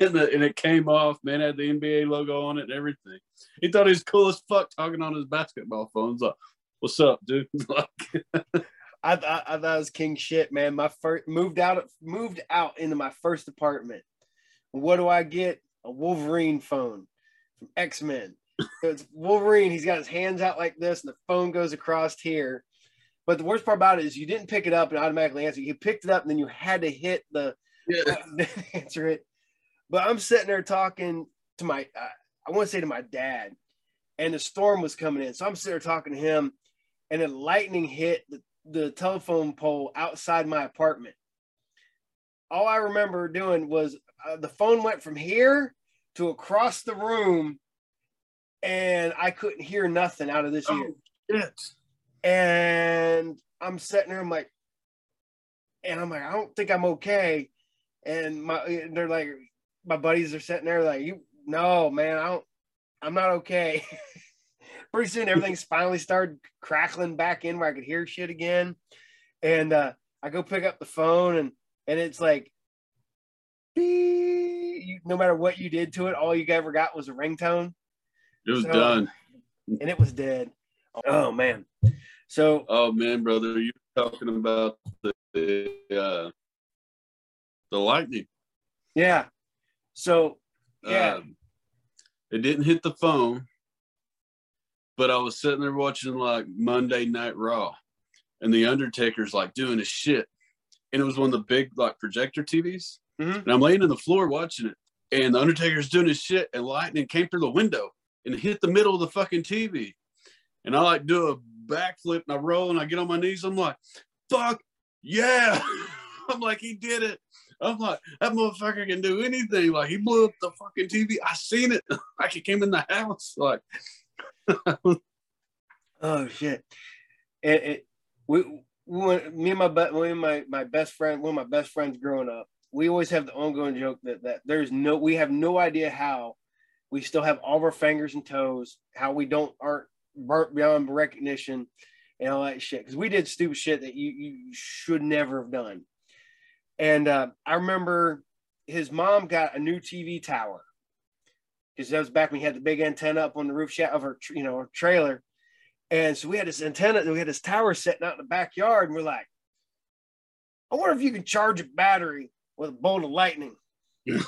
the, and it came off, man, had the NBA logo on it and everything. He thought he was cool as fuck talking on his basketball phone. He's like, What's up, dude? like, I, I, I thought it was king shit, man. My first moved out moved out into my first apartment. What do I get? A Wolverine phone from X Men. So it's Wolverine. He's got his hands out like this, and the phone goes across here. But the worst part about it is you didn't pick it up and automatically answer. You picked it up and then you had to hit the yeah. answer it. But I'm sitting there talking to my, uh, I want to say to my dad, and the storm was coming in. So I'm sitting there talking to him, and then lightning hit the, the telephone pole outside my apartment. All I remember doing was uh, the phone went from here to across the room, and I couldn't hear nothing out of this ear. Oh, shit. And I'm sitting there, I'm like, and I'm like, I don't think I'm okay. And my they're like, my buddies are sitting there like, you no, man, I don't, I'm not okay. Pretty soon everything's finally started crackling back in where I could hear shit again. And uh I go pick up the phone and and it's like. You- no matter what you did to it, all you ever got was a ringtone It was So- done. and it was dead. Oh man. So Oh man, brother, you're talking about the the, uh, the lightning? yeah. So yeah. Um, it didn't hit the phone, but I was sitting there watching like Monday Night Raw, and the Undertaker's like doing his shit, and it was one of the big like projector TVs, Mhm. and I'm laying on the floor watching it, and the Undertaker's doing his shit, and lightning came through the window and hit the middle of the fucking TV, and I like do a backflip and I roll and I get on my knees. I'm like, fuck yeah! I'm like, he did it. I'm like, that motherfucker can do anything. Like he blew up the fucking TV. I seen it. Like it came in the house. Like Oh shit! It, it we, we me and my me and my my best friend, one of my best friends growing up, we always have the ongoing joke that that there's no we have no idea how we still have all of our fingers and toes, how we don't aren't burnt beyond recognition and all that shit because we did stupid shit that you you should never have done. And uh, I remember his mom got a new TV tower because that was back when he had the big antenna up on the roof shaft of our, you know, her trailer. And so we had this antenna, we had this tower sitting out in the backyard, and we're like, I wonder if you can charge a battery with a bolt of lightning.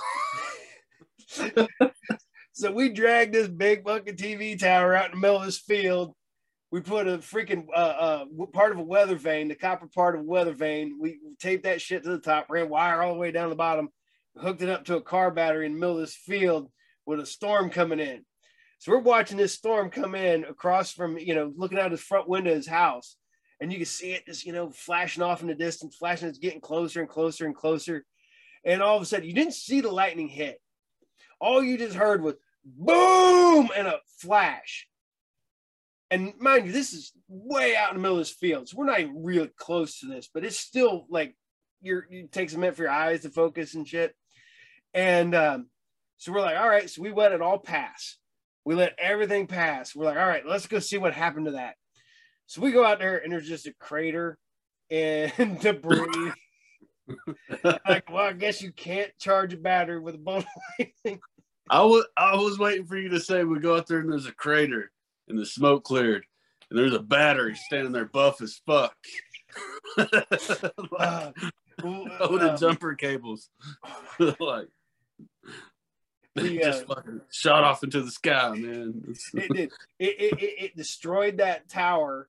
so we dragged this big fucking TV tower out in the middle of this field. We put a freaking uh, uh, part of a weather vane, the copper part of a weather vane. We taped that shit to the top, ran wire all the way down the bottom, hooked it up to a car battery in the middle of this field with a storm coming in. So we're watching this storm come in across from, you know, looking out his front window of his house. And you can see it just, you know, flashing off in the distance, flashing, it's getting closer and closer and closer. And all of a sudden, you didn't see the lightning hit. All you just heard was boom and a flash. And mind you, this is way out in the middle of this field. So we're not even really close to this, but it's still like you're, it takes a minute for your eyes to focus and shit. And um, so we're like, all right, so we let it all pass. We let everything pass. We're like, all right, let's go see what happened to that. So we go out there and there's just a crater and debris. like, well, I guess you can't charge a battery with a lightning. I was I was waiting for you to say we go out there and there's a crater and the smoke cleared and there's a battery standing there buff as fuck. Uh, Loaded um, jumper cables. like We, just uh, fucking shot off into the sky, man. It did. It, it, it, it destroyed that tower.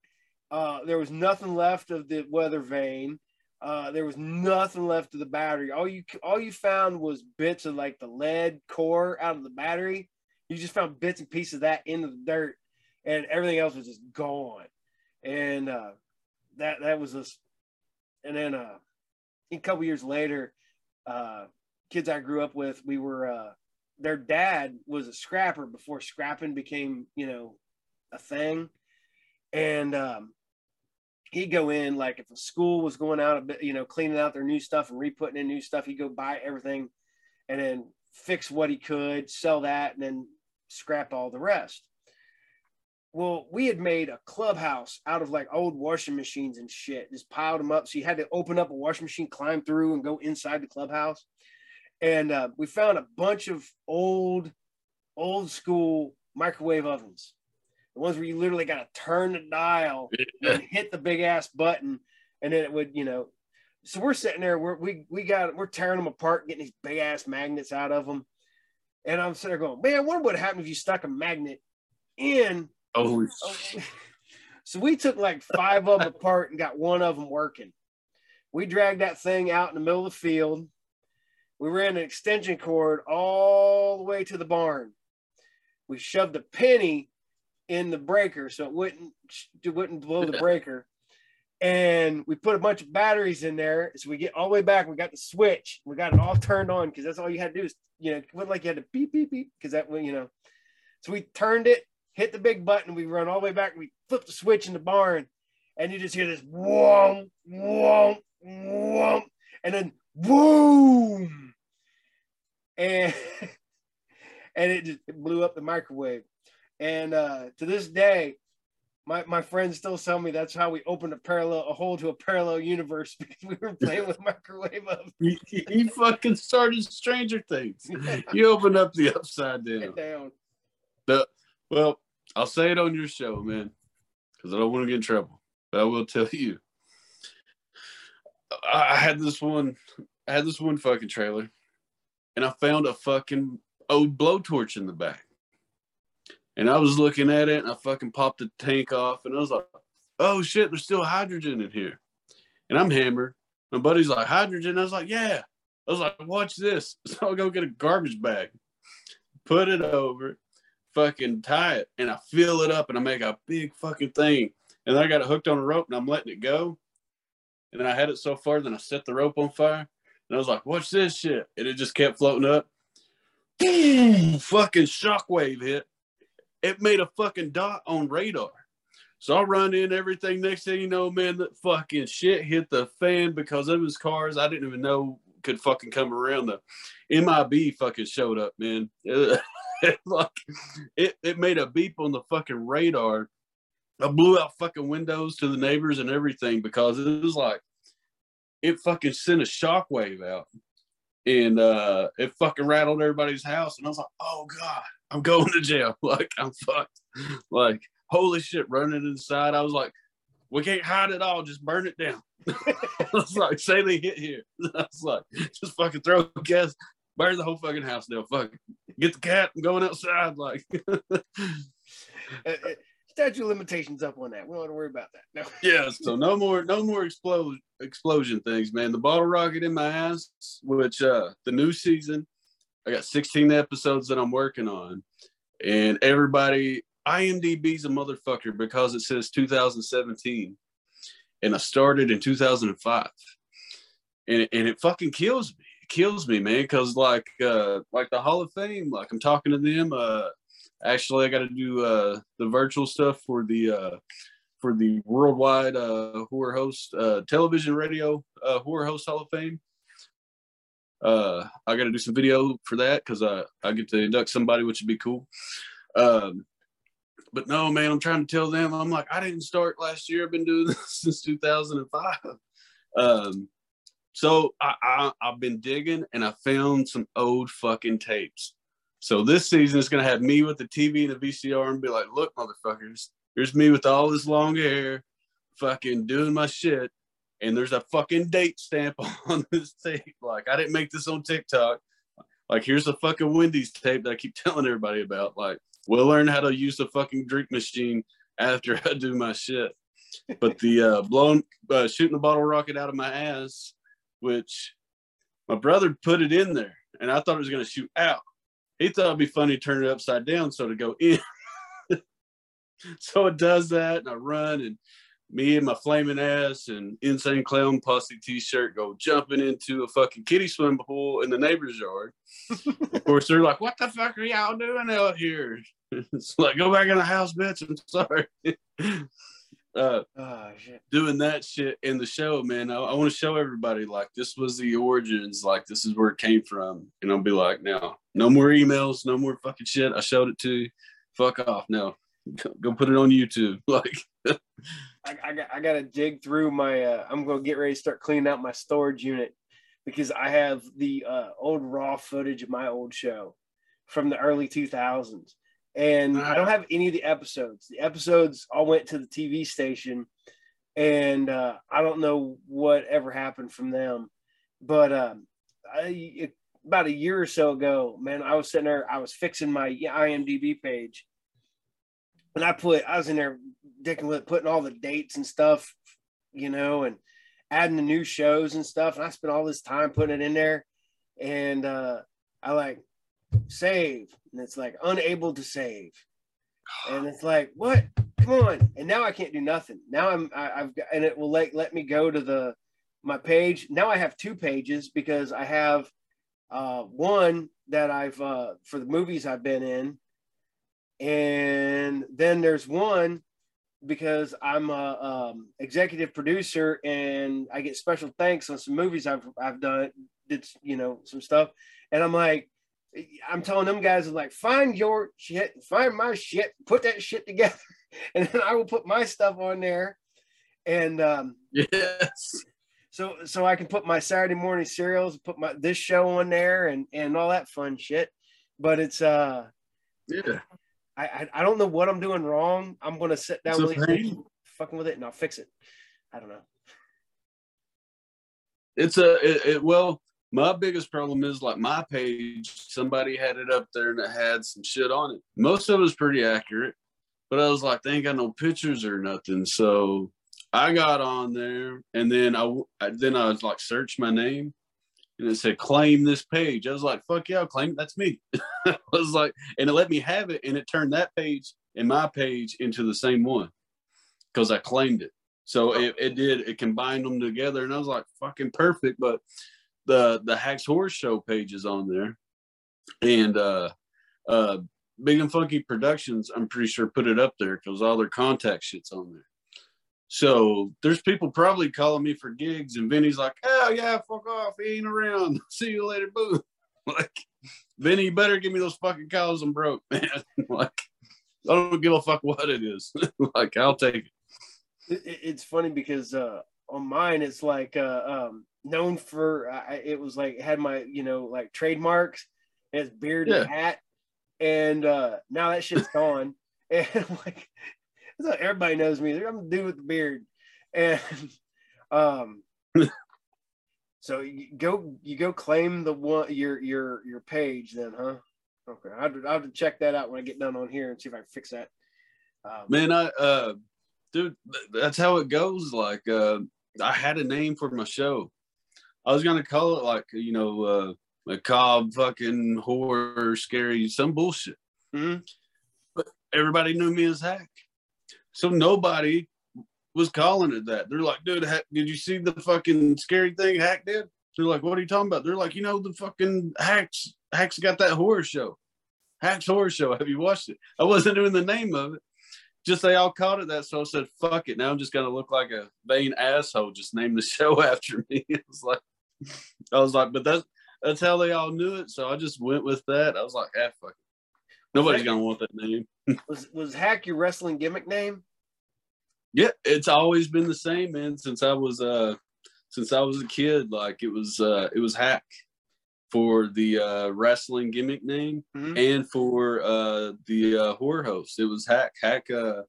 Uh, there was nothing left of the weather vane. Uh, there was nothing left of the battery. All you all you found was bits of like the lead core out of the battery. You just found bits and pieces of that in the dirt, and everything else was just gone. And uh, that that was just. And then uh, a couple years later, uh, kids I grew up with, we were uh, their dad was a scrapper before scrapping became you know a thing, and um, he'd go in like if a school was going out a bit, you know, cleaning out their new stuff and re-putting in new stuff, he'd go buy everything and then fix what he could, sell that, and then scrap all the rest. Well, we had made a clubhouse out of like old washing machines and shit, just piled them up. So you had to open up a washing machine, climb through, and go inside the clubhouse. And uh, we found a bunch of old, old school microwave ovens the ones where you literally got to turn the dial and hit the big ass button, and then it would, you know. So we're sitting there, we're, we we got we're tearing them apart, getting these big ass magnets out of them, and I'm sitting there going, man, I wonder what happened if you stuck a magnet in. Oh. so we took like five of them apart and got one of them working. We dragged that thing out in the middle of the field. We ran an extension cord all the way to the barn. We shoved a penny in the breaker so it wouldn't it wouldn't blow the breaker. And we put a bunch of batteries in there. So we get all the way back. We got the switch. We got it all turned on because that's all you had to do is, you know, it wasn't like you had to beep, beep, beep because that, you know. So we turned it, hit the big button. We run all the way back. We flip the switch in the barn and you just hear this whoom, whoom, whoom, and then boom. And, and it just it blew up the microwave. And uh, to this day, my, my friends still tell me that's how we opened a parallel a hole to a parallel universe because we were playing with microwave ovens. he, he fucking started Stranger Things. You opened up the upside down. down. The well, I'll say it on your show, man, because I don't want to get in trouble. But I will tell you, I had this one, I had this one fucking trailer, and I found a fucking old blowtorch in the back. And I was looking at it and I fucking popped the tank off and I was like, oh shit, there's still hydrogen in here. And I'm hammered. My buddy's like, hydrogen? I was like, yeah. I was like, watch this. So I'll go get a garbage bag, put it over, fucking tie it, and I fill it up and I make a big fucking thing. And then I got it hooked on a rope and I'm letting it go. And then I had it so far, then I set the rope on fire. And I was like, watch this shit. And it just kept floating up. Boom! Fucking shockwave hit it made a fucking dot on radar. So I run in everything. Next thing you know, man, that fucking shit hit the fan because of his cars. I didn't even know could fucking come around. The MIB fucking showed up, man. Like it, it made a beep on the fucking radar. I blew out fucking windows to the neighbors and everything because it was like it fucking sent a shockwave out and uh it fucking rattled everybody's house. And I was like, oh God. I'm going to jail. Like I'm fucked. Like holy shit, running inside. I was like, we can't hide it all. Just burn it down. I was like, say they hit here. I was like, just fucking throw gas, burn the whole fucking house down. Fuck, get the cat. I'm going outside. Like, statute limitations up on that. We don't want to worry about that. No. yeah. So no more, no more explode explosion things, man. The bottle rocket in my ass, which uh the new season I got 16 episodes that I'm working on, and everybody IMDb's a motherfucker because it says 2017, and I started in 2005, and and it fucking kills me. It kills me, man, because like uh like the Hall of Fame, like I'm talking to them. Uh, actually, I got to do uh the virtual stuff for the uh for the worldwide uh horror host uh television radio uh horror host Hall of Fame uh, I got to do some video for that because I, I get to induct somebody, which would be cool. Um, but no, man, I'm trying to tell them, I'm like, I didn't start last year. I've been doing this since 2005. Um, so I, I, I've been digging and I found some old fucking tapes. So this season is going to have me with the TV and the VCR and be like, look, motherfuckers, here's me with all this long hair, fucking doing my shit and there's a fucking date stamp on this tape. Like I didn't make this on TikTok. Like here's the fucking Wendy's tape that I keep telling everybody about. Like we'll learn how to use the fucking drink machine after I do my shit. But the uh, blowing, uh, shooting the bottle rocket out of my ass, which my brother put it in there, and I thought it was gonna shoot out. He thought it'd be funny to turn it upside down so to go in. so it does that, and I run and me and my flaming ass and insane clown posse t-shirt go jumping into a fucking kiddie swim pool in the neighbor's yard. of course, they're like, "What the fuck are y'all doing out here?" it's like, "Go back in the house, bitch." I'm sorry. Uh, Oh doing that shit in the show, man. I, I want to show everybody like this was the origins, like this is where it came from, and I'll be like, now, no more emails, no more fucking shit. I showed it to you. Fuck off. No, go, put it on YouTube. Like, I, I got I got to dig through my. Uh, I'm gonna get ready to start cleaning out my storage unit because I have the uh, old raw footage of my old show from the early 2000s, and I don't have any of the episodes. The episodes all went to the TV station, and uh, I don't know what ever happened from them. But um, I, about a year or so ago, man, I was sitting there. I was fixing my IMDb page and I put I was in there dicking with putting all the dates and stuff, you know, and adding the new shows and stuff. And I spent all this time putting it in there. And uh I like save. And it's like unable to save. And it's like, what? Come on. And now I can't do nothing. Now I'm I, I've got and it will let let me go to the my page. Now I have two pages because I have uh one that I've uh for the movies I've been in and then there's one because I'm a um, executive producer and I get special thanks on some movies I've I've done did you know some stuff and I'm like I'm telling them guys like find your shit find my shit put that shit together and then I will put my stuff on there and um yes, so so I can put my Saturday morning serials put my this show on there and and all that fun shit but it's uh yeah. I, I I don't know what I'm doing wrong. I'm gonna sit down It's really pain. fucking with it and I'll fix it. I don't know. It's a it, it, well. My biggest problem is like my page. Somebody had it up there and it had some shit on it. Most of it was pretty accurate, but I was like, they ain't got no pictures or nothing. So I got on there, and then I, I then I was like, search my name, and it said claim this page. I was like, fuck yeah, I'll claim it. That's me. I was like, and it let me have it, and it turned that page and my page into the same one because I claimed it. So it, it did. It combined them together, and I was like, fucking perfect. But the the Hack's Horror Show page is on there, and uh, uh, Big and Funky Productions, I'm pretty sure put it up there because all their contact shit's on there. So there's people probably calling me for gigs, and Vinny's like, "Oh yeah, fuck off, he ain't around. See you later, boo." Like, Vinny, you better give me those fucking cows. I'm broke, man. like, I don't give a fuck what it is. like, I'll take it- it's funny because uh, on mine it's like uh, um, known for I, it was like had my you know like trademarks, it's beard and hat, and uh, now that shit's gone, and I'm like so everybody knows me. I'm the dude with the beard, and um. So you go, you go claim the one your your your page then, huh? Okay, I'll have, to, I'll have to check that out when I get done on here and see if I can fix that. Um, Man, I uh dude, that's how it goes. Like uh I had a name for my show. I was gonna call it like, you know, uh macabre fucking horror, scary, some bullshit. mhm. Everybody knew me as Hack. So nobody was calling it that. They're like, dude, Hack, did you see the fucking scary thing Hack did? They're like, what are you talking about? They're like, you know, the fucking Hacks, Hacks got that horror show. Hack's horror show. Have you watched it? I wasn't doing the name of it. Just they all called it that. So I said, fuck it. Now I'm just gonna look like a vain asshole. Just name the show after me. It was like I was like, but that's that's how they all knew it. So I just went with that. I was like, ah fuck it. Nobody's gonna want that name. Was was Hack your wrestling gimmick name? Yeah, it's always been the same, man. Since I was uh since I was a kid, like it was uh it was Hack for the uh wrestling gimmick name Mhm. and for uh the uh horror host. It was Hack. Hack uh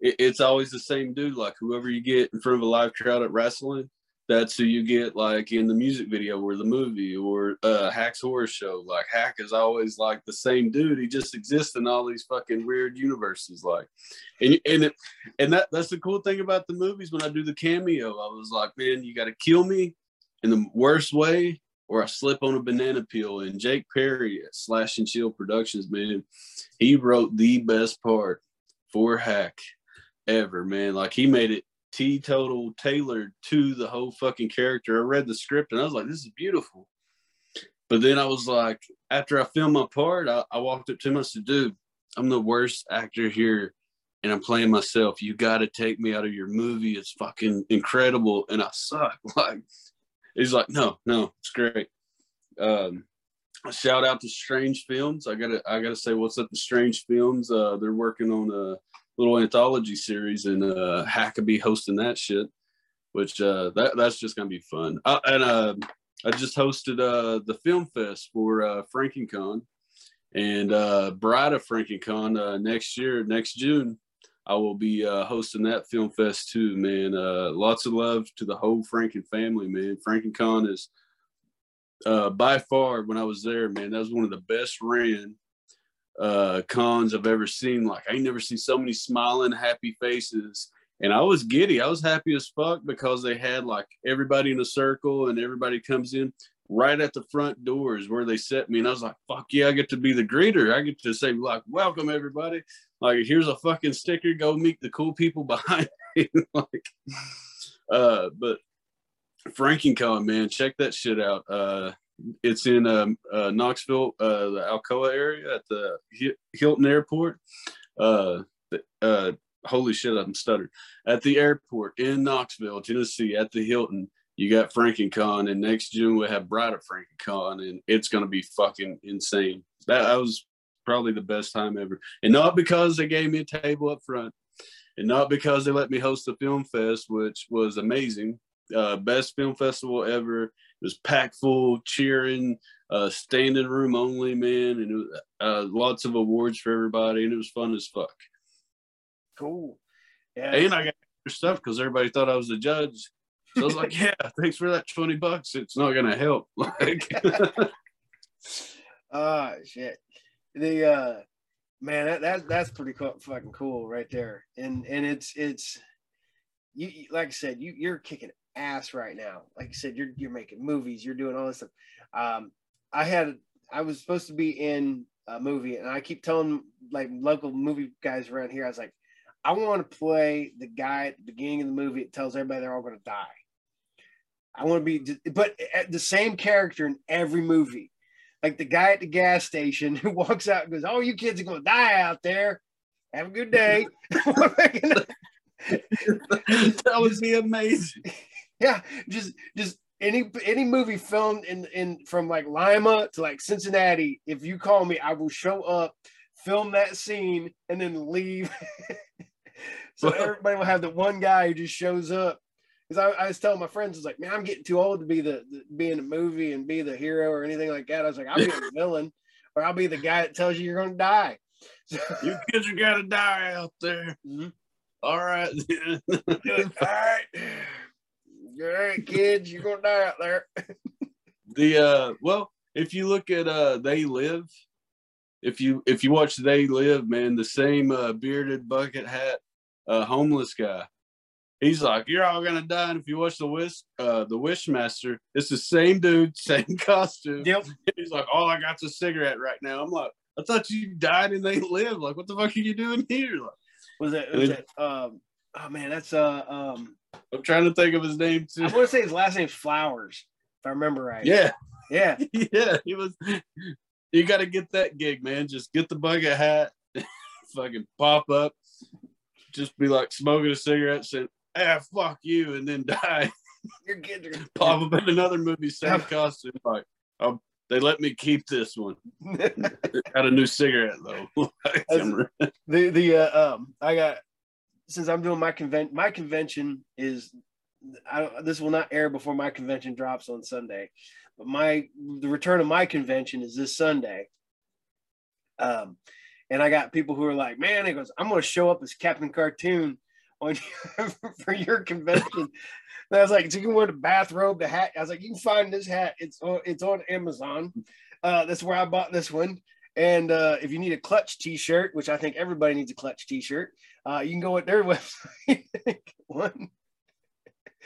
it, it's always the same dude, like whoever you get in front of a live crowd at wrestling, that's who you get like in the music video or the movie or uh Hack's horror show. Like Hack is always like the same dude. He just exists in all these fucking weird universes. Like and and it, and that that's the cool thing about the movies when I do the cameo. I was like, man, you gotta kill me in the worst way, or I slip on a banana peel. And Jake Perry at Slash and Shield Productions, man, he wrote the best part for Hack ever, man. Like he made it teetotal tailored to the whole fucking character. I read the script and I was like, this is beautiful. But then I was like, after I filmed my part, I, I walked up to him and said, dude, I'm the worst actor here and I'm playing myself. You got to take me out of your movie. It's fucking incredible. And I suck. Like, he's like, no, no, it's great. Um, shout out to Strange Films. I gotta, I gotta say, what's up to Strange Films? Uh, they're working on a little anthology series, and uh, Hackabee hosting that shit, which uh, that that's just gonna be fun. Uh, and uh, I just hosted uh, the film fest for uh, FrankenCon, and uh, Bride of FrankenCon uh, next year, next June. I will be uh, hosting that film fest too, man. Uh, lots of love to the whole Franken family, man. FrankenCon is uh, by far when I was there, man, that was one of the best ran uh, cons I've ever seen. Like I never seen so many smiling, happy faces. And I was giddy. I was happy as fuck because they had like everybody in a circle and everybody comes in right at the front doors where they set me. And I was like, fuck yeah, I get to be the greeter. I get to say, like, welcome everybody. Like, here's a fucking sticker. Go meet the cool people behind me. like, uh, but FrankenCon, man, check that shit out. Uh, it's in um, uh, Knoxville, uh, the Alcoa area at the Hilton Airport. Uh, uh, holy shit, I'm stuttered. At the airport in Knoxville, Tennessee, at the Hilton, you got FrankenCon, and Con, and next June we have Bride of FrankenCon, and it's gonna be fucking insane. That, that was probably the best time ever, and not because they gave me a table up front, and not because they let me host the film fest, which was amazing. Uh, best film festival ever. It was packed full, cheering, uh, standing room only, man, and was, uh, lots of awards for everybody, and it was fun as fuck. Cool. Yeah. And I got stuff because everybody thought I was a judge. So I was like, yeah, thanks for that 20 bucks. It's not going to help. Like, ah, shit. The, uh, man, that, that that's pretty cool, fucking cool right there. And, and it's, it's, you, like I said, you, you're kicking ass right now. Like you said, you're, you're making movies, you're doing all this stuff. Um, I had, I was supposed to be in a movie and I keep telling like local movie guys around here, I was like, I want to play the guy at the beginning of the movie that tells everybody they're all going to die. I want to be, but the same character in every movie, like the guy at the gas station who walks out and goes, "Oh, you kids are going to die out there. Have a good day." that would be amazing. Yeah, just just any any movie filmed in in from like Lima to like Cincinnati. If you call me, I will show up, film that scene, and then leave. so everybody will have the one guy who just shows up because I, I, was telling my friends, I was like, man, I'm getting too old to be the, the be in a movie and be the hero or anything like that. I was like, I'll be the villain, or I'll be the guy that tells you you're going to die. So, you kids are gonna die out there. Mm-hmm. All right, all right, all right, kids, you're gonna die out there. the uh, well, if you look at uh, They Live, if you if you watch They Live, man, the same uh, bearded bucket hat, uh, homeless guy he's like, "You're all gonna die." And if you watch the wish, uh, the Wishmaster, it's the same dude, same costume. Yep. He's like, "All I got's a cigarette right now." I'm like, "I thought you died and they live. Like, what the fuck are you doing here?" Like, was it? Was it? Um, oh man, that's uh. Um, I'm trying to think of his name too. I want to say his last name's Flowers, if I remember right. Yeah. Yeah. yeah. He was. You got to get that gig, man. Just get the bucket hat, fucking pop up, just be like smoking a cigarette, saying, ah, fuck you, and then die. Your kids are gonna pop up in another movie, same costume. Like, um, they let me keep this one. got a new cigarette though. the the uh, um, I got since I'm doing my convention. My convention is this will not air before my convention drops on Sunday, but my the return of my convention is this Sunday. Um, and I got people who are like, "Man," he goes, "I'm going to show up as Captain Cartoon on for your convention. And I was like, so you can wear the bathrobe, the hat. I was like, you can find this hat. It's on it's on Amazon. Uh, that's where I bought this one. And uh, if you need a clutch T-shirt, which I think everybody needs a clutch T-shirt, uh, you can go at their website. one.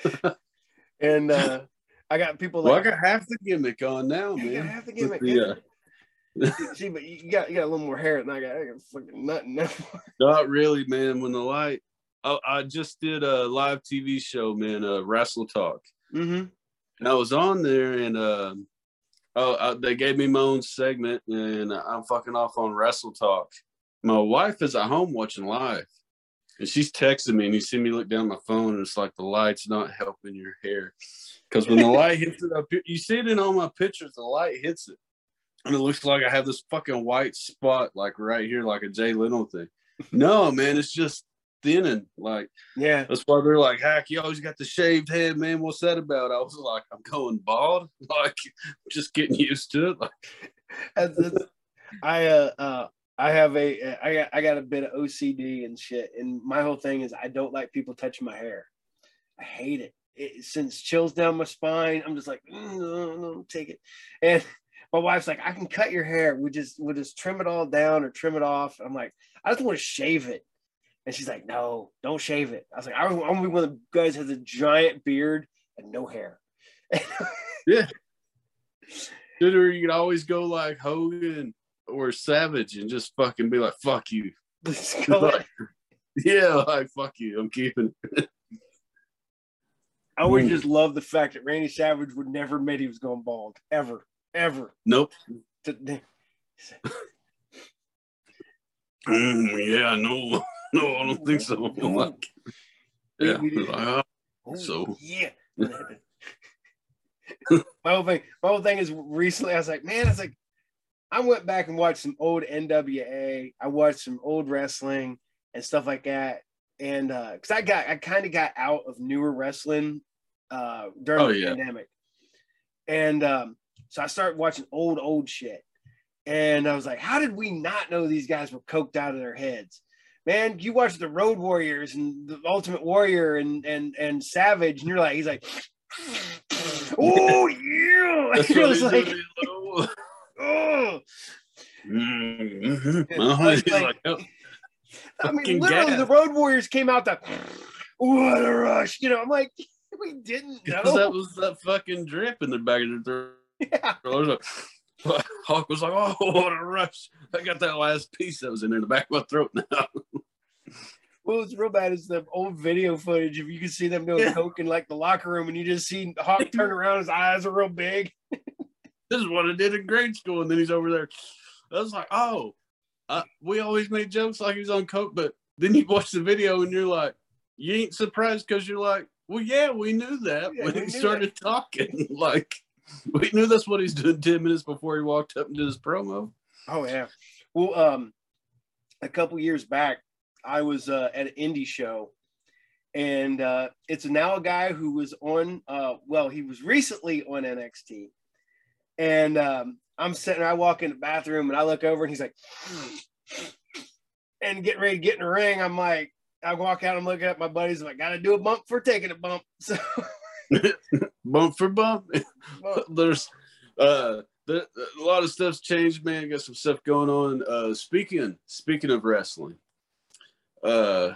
and uh, I got people. Like, well, I got half the gimmick on now, man. got half the gimmick. The, uh, See, but you got you got a little more hair than I got. I got fucking nothing. Not really, man. When the light I, I just did a live TV show, man, uh, Wrestle Talk, Mm-hmm. and I was on there, and uh, oh, uh, they gave me my own segment, and I'm fucking off on Wrestle Talk. My wife is at home watching live, and she's texting me, and you see me look down my phone, and it's like the light's not helping your hair, because when the light hits it up, here- you see it in all my pictures, the light hits it, and it looks like I have this fucking white spot, like right here, like a Jay Leno thing. No, man, it's just thinning, like. Yeah. That's why they're like, Hack, you always got the shaved head, man. What's that about? I was like, I'm going bald. Like, just getting used to it. Like, I uh, uh I have a I got I got a bit of OCD and shit, and my whole thing is I don't like people touching my hair. I hate it. It sends chills down my spine. I'm just like, "Mm, no, no, take it. And my wife's like, I can cut your hair. We just we'll just trim it all down or trim it off. I'm like, I just want to shave it. And she's like, No, don't shave it. I was like, I want to be one of the guys has a giant beard and no hair. Yeah. Dude, or you could always go like Hogan or Savage and just fucking be like, fuck you. Like, yeah, like, fuck you. I'm keeping it. I would Mm. just love the fact that Randy Savage would never admit he was going bald, ever, ever. Nope. Mm, yeah, no. No, I don't think so. Like, yeah. Like, oh, Oh, So- yeah. my whole thing, my whole thing is recently I was like, man, it's like I went back and watched some old NWA. I watched some old wrestling and stuff like that. And uh because I got I kind of got out of newer wrestling uh during Oh, the yeah. pandemic. And um so I started watching old, old shit. And I was like, how did we not know these guys were coked out of their heads? Man, you watch the Road Warriors and the Ultimate Warrior and and and Savage, and you're like, he's like, oh yeah. That's what like. oh. Uh-huh. like- like, oh, I mean, literally, gas. the Road Warriors came out to what a rush. You know, I'm like, we didn't know. that was that fucking drip in the back of yeah. throat. Like, Hawk was like, "Oh, what a rush! I got that last piece that was in there in the back of my throat now." What was real bad is the old video footage. If you can see them doing Yeah. coke in like the locker room, and you just see Hawk turn around, his eyes are real big. This is what I did in grade school, and then he's over there. I was like, "Oh, uh, we always made jokes like he was on coke," but then you watch the video and you're like, "You ain't surprised because you're like." Well, yeah, we knew that Yeah, when he started talking. like, we knew that's what he's doing 10 minutes before he walked up and did his promo. Oh yeah. Well, um, a couple years back, I was uh, at an indie show, and uh, it's now a guy who was on. Uh, well, he was recently on NXT, and um, I'm sitting. I walk in the bathroom and I look over, and he's like, and getting ready to get in the ring. I'm like, I walk out. I'm looking at my buddies. I'm like, gotta do a bump for taking a bump. So. Bump for bump. well, there's uh the, a lot of stuff's changed man got some stuff going on uh speaking speaking of wrestling uh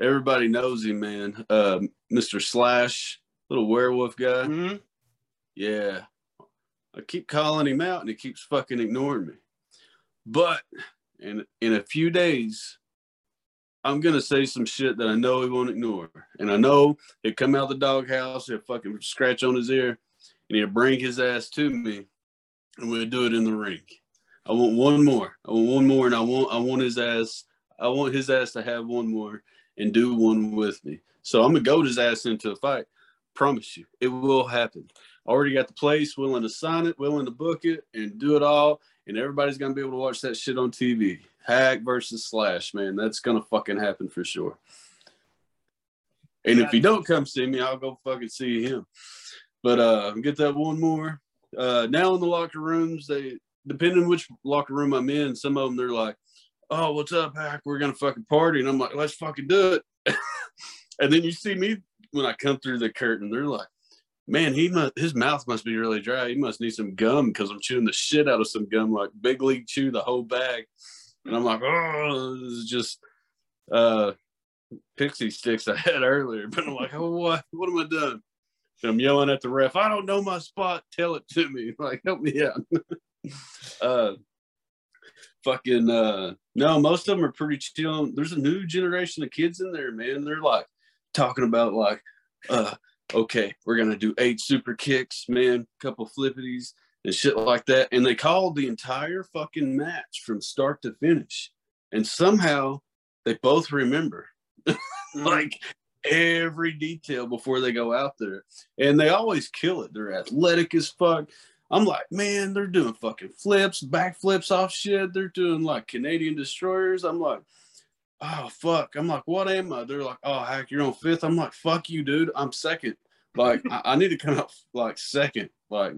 everybody knows him man uh mr slash little werewolf guy mhm. yeah i keep calling him out and he keeps fucking ignoring me. But in in a few days i'm gonna say some shit that i know he won't ignore. And i know he'll come out of the doghouse he'll fucking scratch on his ear and he'll bring his ass to me and we'll do it in the ring. I want one more. I want one more and i want i want his ass i want his ass to have one more and do one with me. So i'm gonna goad his ass into a fight promise you it will happen. Already got the place willing to sign it willing to book it and do it all and everybody's gonna be able to watch that shit on tv hack versus slash man that's gonna fucking happen for sure. And if you don't come see me i'll go fucking see him. But uh get that one more. Uh now in the locker rooms they depending which locker room i'm in some of them they're like oh what's up hack? We're gonna fucking party. And i'm like let's fucking do it. And then you see me when i come through the curtain they're like man he must his mouth must be really dry. He must need some gum because i'm chewing the shit out of some gum like big league chew the whole bag. And i'm like oh this is just uh Pixy Stix i had earlier. But i'm like oh what? What am i doing? And i'm yelling at the ref i don't know my spot. Tell it to me. Like help me out. Uh fucking uh no, most of them are pretty chill. There's a new generation of kids in there, man. They're like talking about like, uh, okay, we're gonna do eight super kicks, man, a couple flippities and shit like that. And they called the entire fucking match from start to finish. And somehow they both remember like every detail before they go out there. And they always kill it. They're athletic as fuck. I'm like, man, they're doing fucking flips, backflips off shit. They're doing like Canadian destroyers. I'm like, oh fuck. I'm like, what am I? They're like, oh hack, you're on fifth. I'm like, fuck you, dude. I'm second. Like, I, I need to come out like second. Like,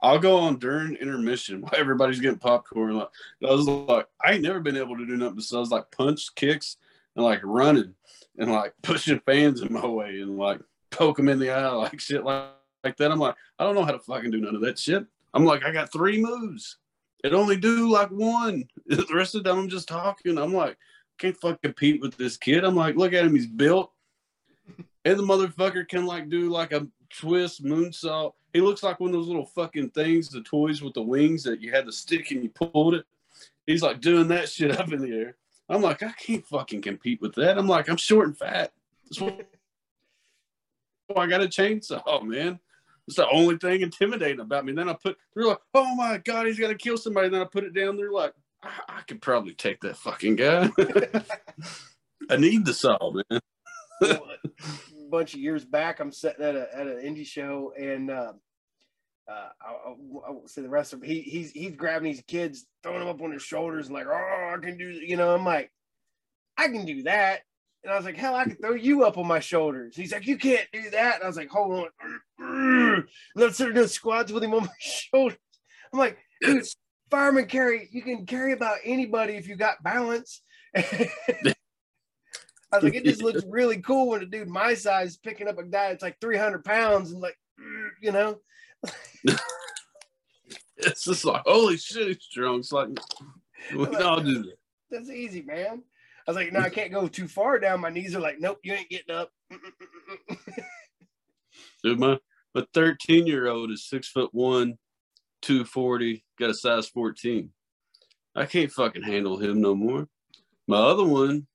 I'll go on during intermission while everybody's getting popcorn. Like, I was like, I ain't never been able to do nothing besides like punch, kicks, and like running and like pushing fans in my way and like poke them in the eye, like shit like like that. I'm like, I don't know how to fucking do none of that shit. I'm like, I got three moves. It only do like one. The rest of the time I'm just talking. I'm like, can't fucking compete with this kid. I'm like, look at him, he's built. And the motherfucker can like do like a twist moonsault. He looks like one of those little fucking things, the toys with the wings that you had the stick and you pulled it. He's like doing that shit up in the air. I'm like, I can't fucking compete with that. I'm like, I'm short and fat. I got a chainsaw, oh, man. It's the only thing intimidating about me. And then I put, they're like, oh my God, he's got to kill somebody. And then I put it down. They're like, I, I could probably take that fucking guy. I need the saw, man. a bunch of years back, I'm sitting at, a, at an indie show and uh, uh, I, I, I won't say the rest of. He, he's, he's grabbing these kids, throwing them up on his shoulders and like, oh, I can do, you know, I'm like, I can do that. And I was like, hell, I could throw you up on my shoulders. He's like, you can't do that. And I was like, hold on. I started doing squats with him on my shoulders. I'm like, dude, fireman carry, you can carry about anybody if you got balance. I was like, it just looks really cool when a dude my size picking up a guy that's like 300 pounds and like, you know. it's just like, holy shit, he's strong. It's like, we can all do that. That's easy, man. I was like, no, I can't go too far down. My knees are like, nope, you ain't getting up. Dude, my my 13 year old is six foot one, 240, got a size 14. I can't fucking handle him no more. My other one,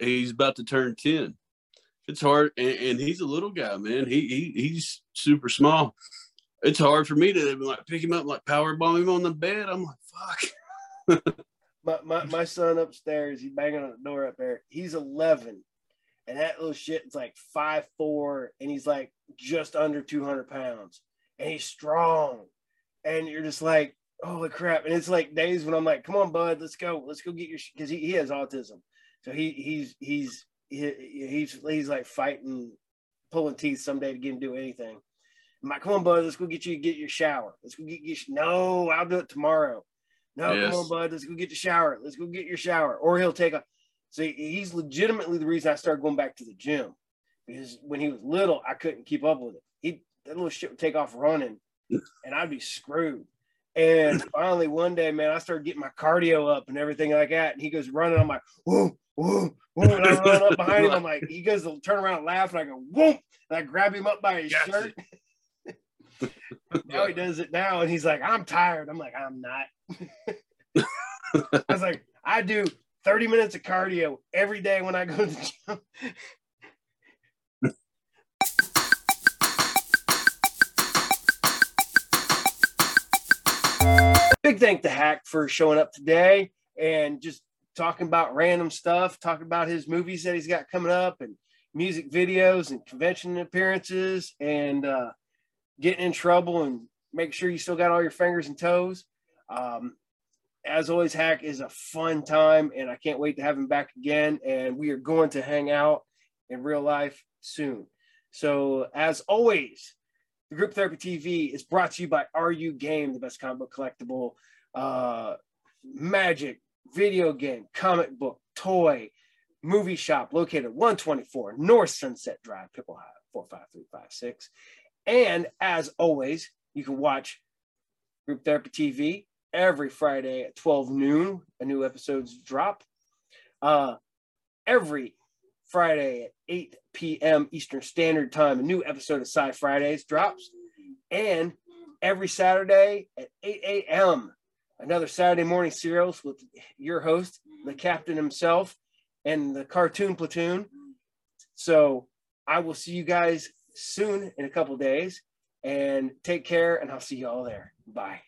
he's about to turn 10. It's hard, and, and he's a little guy, man. He, he he's super small. It's hard for me to like pick him up, like power bomb him on the bed. I'm like, fuck. my, my, my son upstairs, he's banging on the door up there. He's 11, and that little shit is like five four, and he's like just under 200 pounds, and he's strong. And you're just like, holy crap! And it's like days when I'm like, come on, bud, let's go, let's go get your because he, he has autism, so he he's he's he, he's he's like fighting, pulling teeth someday to get him to do anything. I'm like, come on, bud, let's go get you get your shower. Let's go get you. No, I'll do it tomorrow. No, yes. come on, bud. Let's go get the shower. Let's go get your shower. Or he'll take a. See, he's legitimately the reason I started going back to the gym because when he was little, I couldn't keep up with it. He that little shit would take off running, and I'd be screwed. And finally, one day, man, I started getting my cardio up and everything like that. And he goes running. I'm like, whoa, whoa, whoa. And I run up behind him. I'm like, he goes to turn around and laugh. And I go, whoop. And I grab him up by his gotcha. shirt. now he does it now. And he's like, I'm tired. I'm like, I'm not. I was like, I do 30 minutes of cardio every day when I go to the gym. Big thank to Hack for showing up today and just talking about random stuff, talking about his movies that he's got coming up and music videos and convention appearances and uh, getting in trouble and make sure you still got all your fingers and toes. Um, as always, Hack is a fun time, and I can't wait to have him back again. And we are going to hang out in real life soon. So, as always, the Group Therapy TV is brought to you by RU Game, the best comic book collectible, uh, magic, video game, comic book, toy, movie shop located 124 North Sunset Drive, Piqua, Ohio, 45356. And as always, you can watch Group Therapy TV every Friday at 12 noon. A new episodes drop. Uh, every Friday at 8 p.m. Eastern Standard Time, a new episode of Sci Fridays drops. And every Saturday at 8 a.m., another Saturday morning serials with your host, the captain himself, and the cartoon platoon. So I will see you guys soon in a couple days and take care and I'll see you all there. Bye.